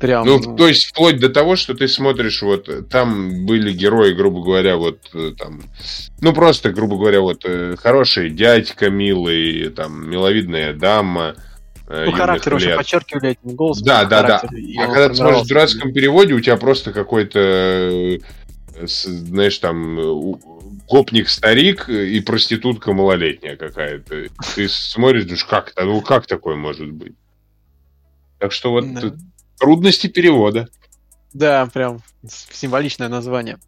Прям... Ну, ну, то есть вплоть до того, что ты смотришь, вот там были герои, грубо говоря, вот э, там, ну просто, грубо говоря, вот э, хороший дядька милый, там, миловидная дама. Э, ну, характер лет. очень подчеркивали этим голосом. Да, да, да. А когда ты смотришь в дурацком переводе, у тебя просто какой-то, знаешь, там, гопник-старик и проститутка малолетняя какая-то. Ты смотришь, думаешь, как ну как такое может быть? Так что вот да. Трудности перевода. Да, прям символичное название.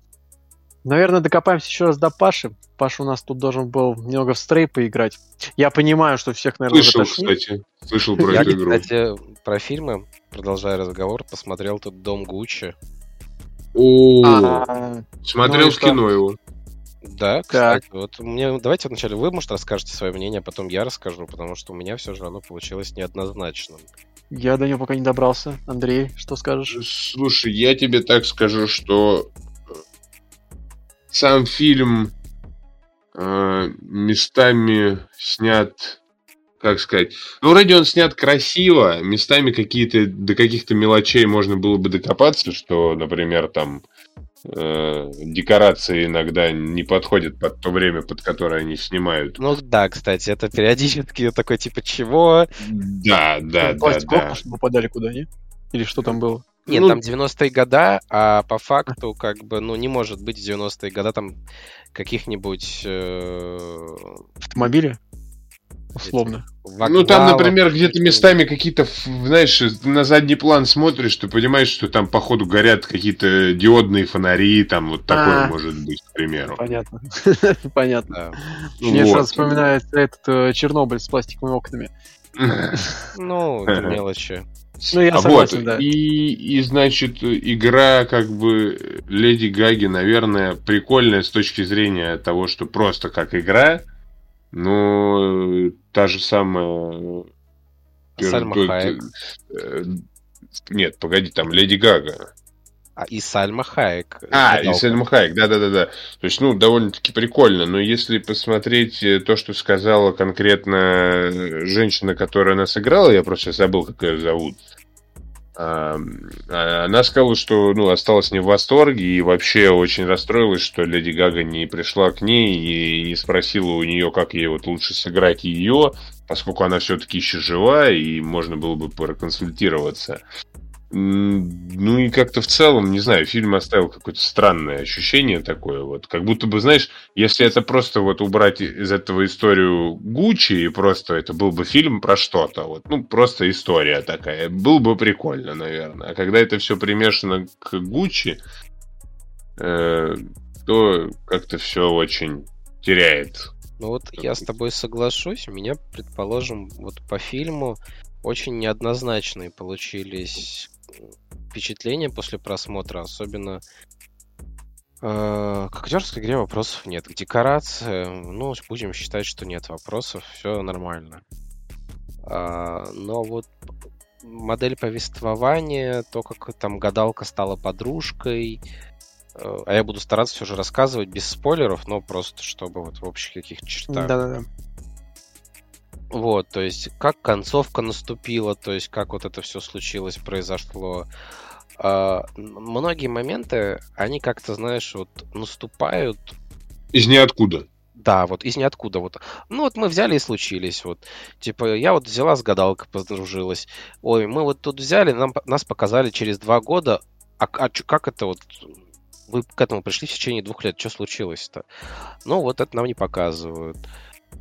Наверное, докопаемся еще раз до Паши. Паша у нас тут должен был немного в стрей поиграть. Я понимаю, что всех, наверное, Слышал, кстати. Слышал про эту игру. кстати, про фильмы, продолжая разговор, посмотрел тут «Дом Гуччи». О, а, смотрел ну в кино его. Да, кстати, вот мне давайте вначале вы, может, расскажете свое мнение, а потом я расскажу, потому что у меня все же оно получилось неоднозначным. Я до него пока не добрался. Андрей, что скажешь? Слушай, я тебе так скажу, что сам фильм э, местами снят, как сказать, ну, вроде он снят красиво, местами какие-то до каких-то мелочей можно было бы докопаться, что, например, там э, декорации иногда не подходят под то время, под которое они снимают. Ну да, кстати, это периодически такой типа чего? Да, да, да, да. чтобы попадали куда, не? Или что там было? Нет, ну, там 90-е года, а по факту, как бы, ну, не может быть 90-е года там каких-нибудь... Э... Автомобили? условно. Ну, там, например, где-то местами какие-то, знаешь, на задний план смотришь, ты понимаешь, что там, походу, горят какие-то диодные фонари, там вот такое а. может быть, к примеру. Понятно. Понятно. Мне сразу вспоминается этот э, Чернобыль с пластиковыми окнами. Ну, мелочи. Ну, я согласен, да. И, и, значит, игра, как бы, Леди Гаги, наверное, прикольная с точки зрения того, что просто как игра, ну, та же самая... Сальма Хайек. Э, нет, погоди, там Леди Гага. А, и Сальма Хайек. А, и Сальма Хайек, да-да-да-да. То есть, ну, довольно-таки прикольно. Но если посмотреть э, то, что сказала конкретно женщина, которая нас играла, я просто забыл, как ее зовут. А, она сказала, что ну, осталась не в восторге и вообще очень расстроилась, что Леди Гага не пришла к ней и не спросила у нее, как ей вот лучше сыграть ее, поскольку она все-таки еще жива и можно было бы проконсультироваться. Ну и как-то в целом, не знаю, фильм оставил какое-то странное ощущение такое, вот, как будто бы, знаешь, если это просто вот убрать из этого историю Гуччи, и просто это был бы фильм про что-то, вот, ну, просто история такая, было бы прикольно, наверное. А когда это все примешано к Гуччи, э, то как-то все очень теряет. Ну вот я с тобой соглашусь, у меня, предположим, вот по фильму очень неоднозначные получились впечатления после просмотра, особенно э, к актерской игре вопросов нет. К декорации, ну, будем считать, что нет вопросов, все нормально. А, но вот модель повествования, то, как там гадалка стала подружкой, э, а я буду стараться все же рассказывать без спойлеров, но просто чтобы вот в общих каких-то чертах. Да-да-да. Вот, то есть как концовка наступила, то есть как вот это все случилось, произошло. э, многие моменты, они как-то, знаешь, вот наступают... Из ниоткуда. Да, вот из ниоткуда. Вот. Ну вот мы взяли и случились. Вот. Типа я вот взяла с гадалкой, подружилась. Ой, мы вот тут взяли, нам, нас показали через два года. А, а как это вот вы к этому пришли в течение двух лет, что случилось-то? Ну, вот это нам не показывают.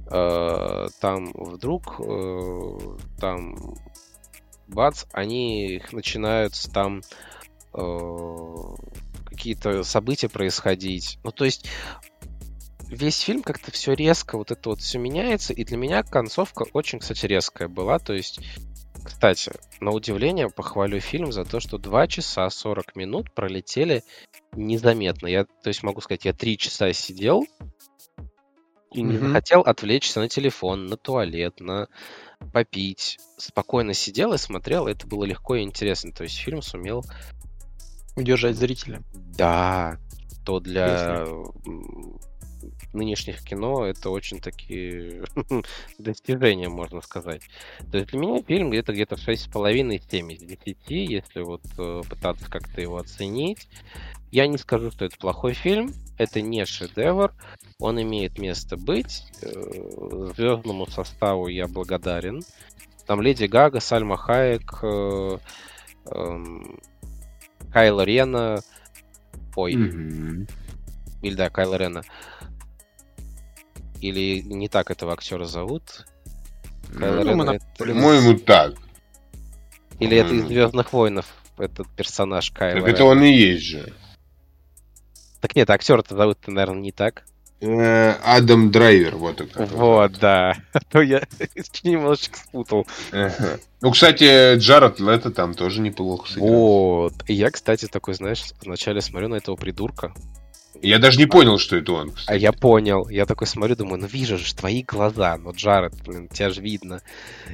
Э, там вдруг, э, там, бац, они начинают там э, какие-то события происходить. Ну, то есть весь фильм как-то все резко, вот это вот все меняется, и для меня концовка очень, кстати, резкая была, то есть кстати, на удивление похвалю фильм за то, что 2 часа 40 минут пролетели незаметно. Я, то есть могу сказать, я 3 часа сидел и не mm-hmm. хотел отвлечься на телефон, на туалет, на попить. Спокойно сидел и смотрел, это было легко и интересно. То есть фильм сумел... Удержать зрителя. Да, то для Если нынешних кино это очень такие достижения, можно сказать. То есть для меня фильм где-то где-то 6,5-7 из 10, если вот э, пытаться как-то его оценить. Я не скажу, что это плохой фильм, это не шедевр, он имеет место быть. Э, звездному составу я благодарен. Там Леди Гага, Сальма Хаек, э, э, Кайла Рена, ой, mm-hmm. или да, Кайла Рена. Или не так этого актера зовут? Кайло ну, Рен, это... По-моему, так. Или это из Звездных войнов, этот персонаж Кайло Так Рен. это он и есть же. Так нет, актера-то зовут, наверное, не так. Э, Адам Драйвер, вот это. Вот, да. А то я немножечко спутал. Ну, кстати, Джаред Лето там тоже неплохо сыграл. Вот. И я, кстати, такой, знаешь, вначале смотрю на этого придурка. Я даже не понял, что это он. Кстати. А я понял. Я такой смотрю, думаю, ну вижу же твои глаза, ну Джаред, блин, тебя же видно.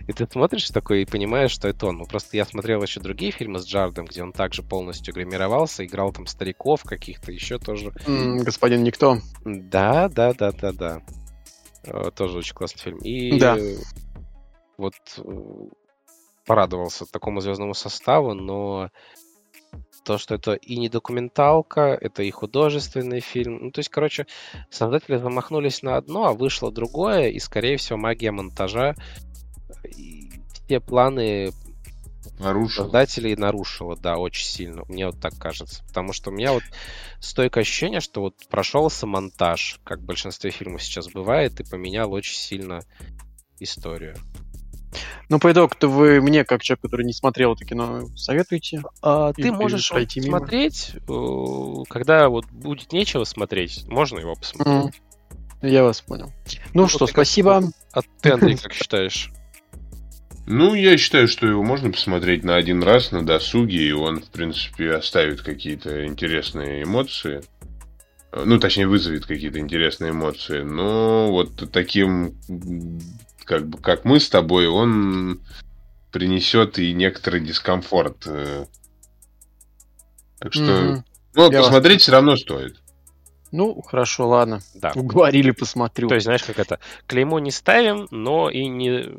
И ты смотришь такой и понимаешь, что это он. Ну просто я смотрел еще другие фильмы с Джаредом, где он также полностью гримировался, играл там стариков каких-то, еще тоже. Mm, господин Никто. Да, да, да, да, да. Тоже очень классный фильм. И да. вот э, порадовался такому звездному составу, но то, что это и не документалка, это и художественный фильм. Ну, то есть, короче, создатели замахнулись на одно, а вышло другое, и, скорее всего, магия монтажа и все планы нарушила. создателей нарушила, да, очень сильно. Мне вот так кажется. Потому что у меня вот стойкое ощущение, что вот прошелся монтаж, как в большинстве фильмов сейчас бывает, и поменял очень сильно историю. Ну, по итогу-то вы мне, как человек, который не смотрел это кино, советуете? А, ты можешь пройти мимо? смотреть, э, когда вот будет нечего смотреть, можно его посмотреть. Mm. Я вас понял. Ну, ну что, спасибо. Как... А ты, Андрей, как считаешь? Ну, я считаю, что его можно посмотреть на один раз на досуге, и он, в принципе, оставит какие-то интересные эмоции. Ну, точнее, вызовет какие-то интересные эмоции. Но вот таким как бы как мы с тобой, он принесет и некоторый дискомфорт. Э. Так что, mm-hmm. ну, Я посмотреть вас... все равно стоит. Ну, хорошо, ладно. Да. Уговорили, посмотрю. То есть, знаешь, как это, клеймо не ставим, но и не,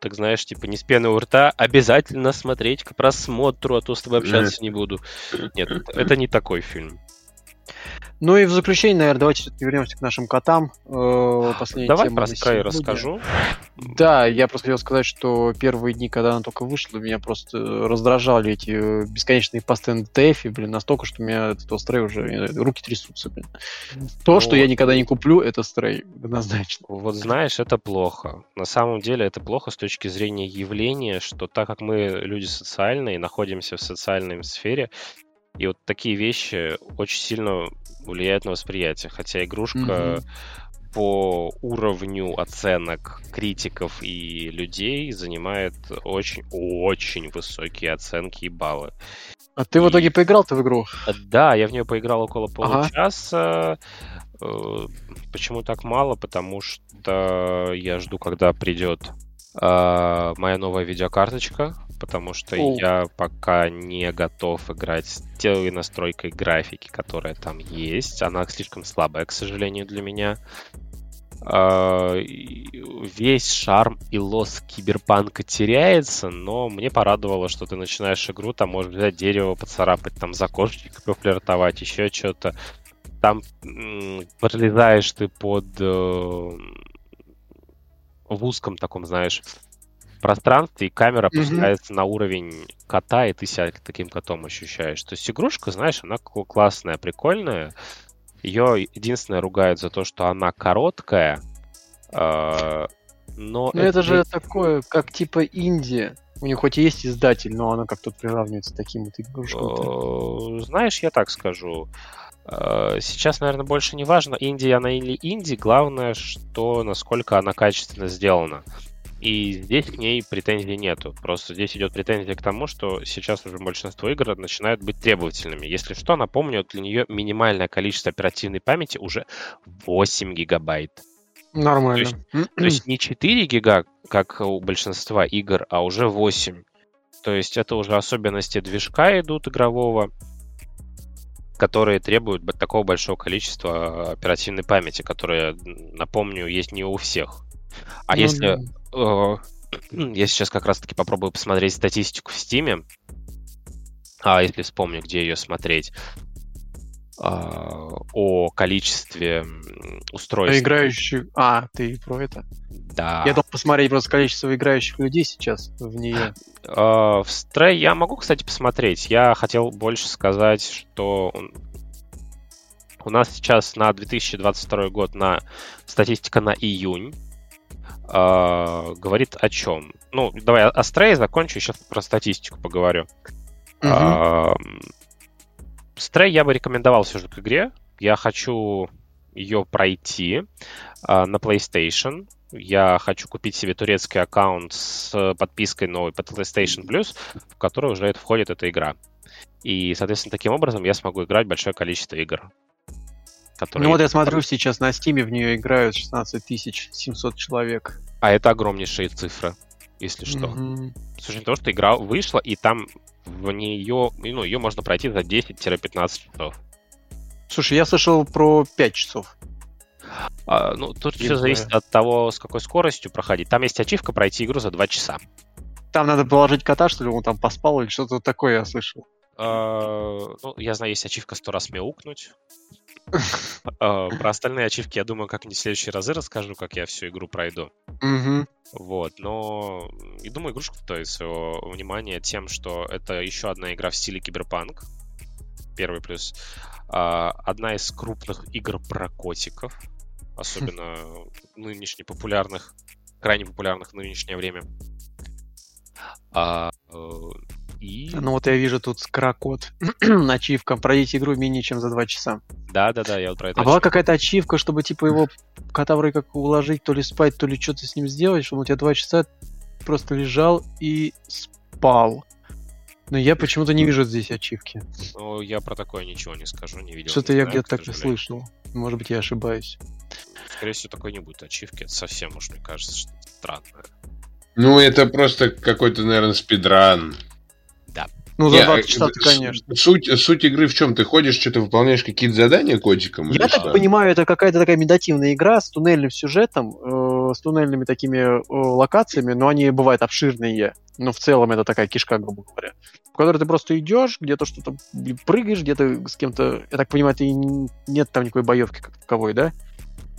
так знаешь, типа не с пены у рта, обязательно смотреть к просмотру, а то с тобой общаться не буду. Нет, это не такой фильм. Ну и в заключение, наверное, давайте все-таки вернемся к нашим котам. Э, Давай про Sky расскажу. Да, я просто хотел сказать, что первые дни, когда она только вышла, меня просто раздражали эти бесконечные посты на ДТФ, блин, настолько, что у меня этот стрей уже руки трясутся, блин. То, вот. что я никогда не куплю, это стрей, однозначно. Вот знаешь, это плохо. На самом деле это плохо с точки зрения явления, что так как мы люди социальные, находимся в социальной сфере, и вот такие вещи очень сильно влияют на восприятие. Хотя игрушка mm-hmm. по уровню оценок критиков и людей занимает очень-очень высокие оценки и баллы. А ты и... в итоге поиграл-то в игру? Да, я в нее поиграл около получаса. Ага. Почему так мало? Потому что я жду, когда придет э, моя новая видеокарточка, потому что О. я пока не готов играть с той настройкой графики, которая там есть. Она слишком слабая, к сожалению, для меня. а, весь шарм и лос киберпанка теряется, но мне порадовало, что ты начинаешь игру, там можешь взять дерево, поцарапать, там за кошечкой пофлиртовать, еще что-то. Там пролезаешь ты под э, в узком таком, знаешь, пространстве, и камера mm-hmm. опускается на уровень кота, и ты себя таким котом ощущаешь. То есть игрушка, знаешь, она классная, прикольная. Ее единственное ругают за то, что она короткая. Э, но ну, это, это же такое, как типа Индия. У них хоть и есть издатель, но она как-то приравнивается к таким вот игрушкам. Знаешь, я так скажу. Э, сейчас, наверное, больше не важно, Индия она или инди, главное, что насколько она качественно сделана. И здесь к ней претензий нету. Просто здесь идет претензия к тому, что сейчас уже большинство игр начинают быть требовательными. Если что, напомню, для нее минимальное количество оперативной памяти уже 8 гигабайт. Нормально. То есть, то есть не 4 гига, как у большинства игр, а уже 8. То есть это уже особенности движка идут игрового, которые требуют такого большого количества оперативной памяти, которая, напомню, есть не у всех. А ну, если да. э, я сейчас как раз-таки попробую посмотреть статистику в Steam, а если вспомню, где ее смотреть, о количестве устройств. Играющих. А, ты про это? Да. Я должен посмотреть просто количество играющих людей сейчас в нее. Э, в Stray я могу, кстати, посмотреть. Я хотел больше сказать, что у нас сейчас на 2022 год на статистика на июнь э, говорит о чем? Ну, давай о Stray закончу, сейчас про статистику поговорю. Uh-huh. Stray я бы рекомендовал все же к игре. Я хочу ее пройти э, на PlayStation. Я хочу купить себе турецкий аккаунт с подпиской новой под PlayStation Plus, в который уже это входит эта игра. И, соответственно, таким образом я смогу играть большое количество игр. Которые... Ну вот я смотрю, сейчас на Стиме в нее играют 16 700 человек. А это огромнейшая цифра, если что. Mm-hmm. С учетом того, что игра вышла, и там в нее, ну, ее можно пройти за 10-15 часов. Слушай, я слышал про 5 часов. А, ну, тут все зависит от того, с какой скоростью проходить. Там есть ачивка пройти игру за 2 часа. Там надо положить кота, что ли, он там поспал или что-то такое, я слышал. А, ну, я знаю, есть ачивка сто раз мяукнуть. А, про остальные ачивки, я думаю, как-нибудь в следующие разы расскажу, как я всю игру пройду. Вот, но и думаю, игрушка стоит своего внимания тем, что это еще одна игра в стиле киберпанк. Первый плюс. А, одна из крупных игр про котиков, особенно нынешне популярных, крайне популярных в нынешнее время. И... Ну вот я вижу тут скрокод. Ачивка. Пройдите игру менее чем за два часа. Да, да, да, я вот про это. А была какая-то ачивка, чтобы типа его кота вроде как уложить, то ли спать, то ли что-то с ним сделать, чтобы у тебя два часа просто лежал и спал. Но я почему-то не вижу здесь ачивки. Ну, я про такое ничего не скажу, не видел. Что-то я где-то так и слышал. Может быть, я ошибаюсь. Скорее всего, такой не будет ачивки. Это совсем уж, мне кажется, что странное. Ну, это просто какой-то, наверное, спидран. Ну, за 20 часа конечно. Суть, суть игры в чем? Ты ходишь, что-то выполняешь какие-то задания котиком? Я так что? понимаю, это какая-то такая медитативная игра с туннельным сюжетом, э, с туннельными такими э, локациями, но они бывают обширные. Но в целом это такая кишка, грубо говоря. В которой ты просто идешь, где-то что-то прыгаешь, где-то с кем-то... Я так понимаю, ты нет там никакой боевки как таковой, да?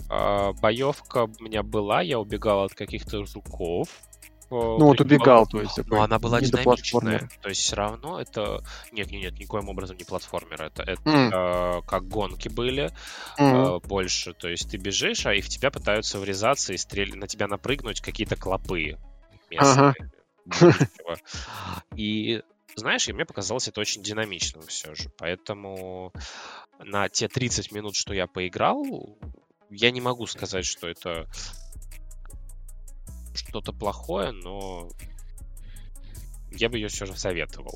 А, боевка у меня была, я убегал от каких-то жуков. Ну вот убегал, то есть. Но она была динамичная. То есть все равно это... Нет, нет, нет, никоим образом не платформер. Это, это mm. э, как гонки были mm. э, больше. То есть ты бежишь, а и в тебя пытаются врезаться и стрель... на тебя напрыгнуть какие-то клопы местные. Ага. И знаешь, и мне показалось это очень динамичным все же. Поэтому на те 30 минут, что я поиграл, я не могу сказать, что это что-то плохое, но я бы ее все же советовал.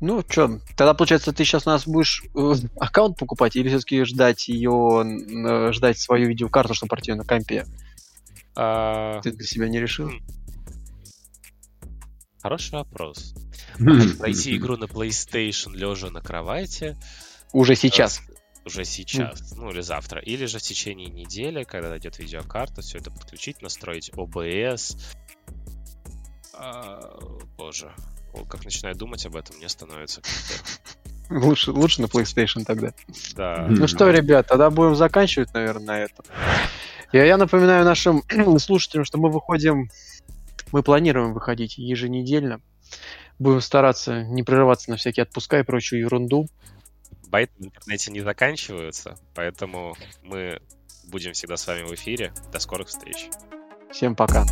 Ну, что, тогда, получается, ты сейчас у нас будешь э, аккаунт покупать или все-таки ждать ее, э, ждать свою видеокарту, чтобы пройти на компе? А... Ты для себя не решил? Хороший вопрос. Пройти игру на PlayStation лежа на кровати. Уже сейчас. Уже сейчас, ну или завтра, или же в течение недели, когда дойдет видеокарта, все это подключить, настроить OBS. А, боже, как начинаю думать об этом, мне становится как-то... Лучше, лучше на PlayStation тогда. Да. Ну что, ребят, тогда будем заканчивать, наверное, на этом. Я, я напоминаю нашим слушателям, что мы выходим, мы планируем выходить еженедельно. Будем стараться не прерываться на всякие отпуска и прочую ерунду. Байты в интернете не заканчиваются, поэтому мы будем всегда с вами в эфире. До скорых встреч. Всем пока.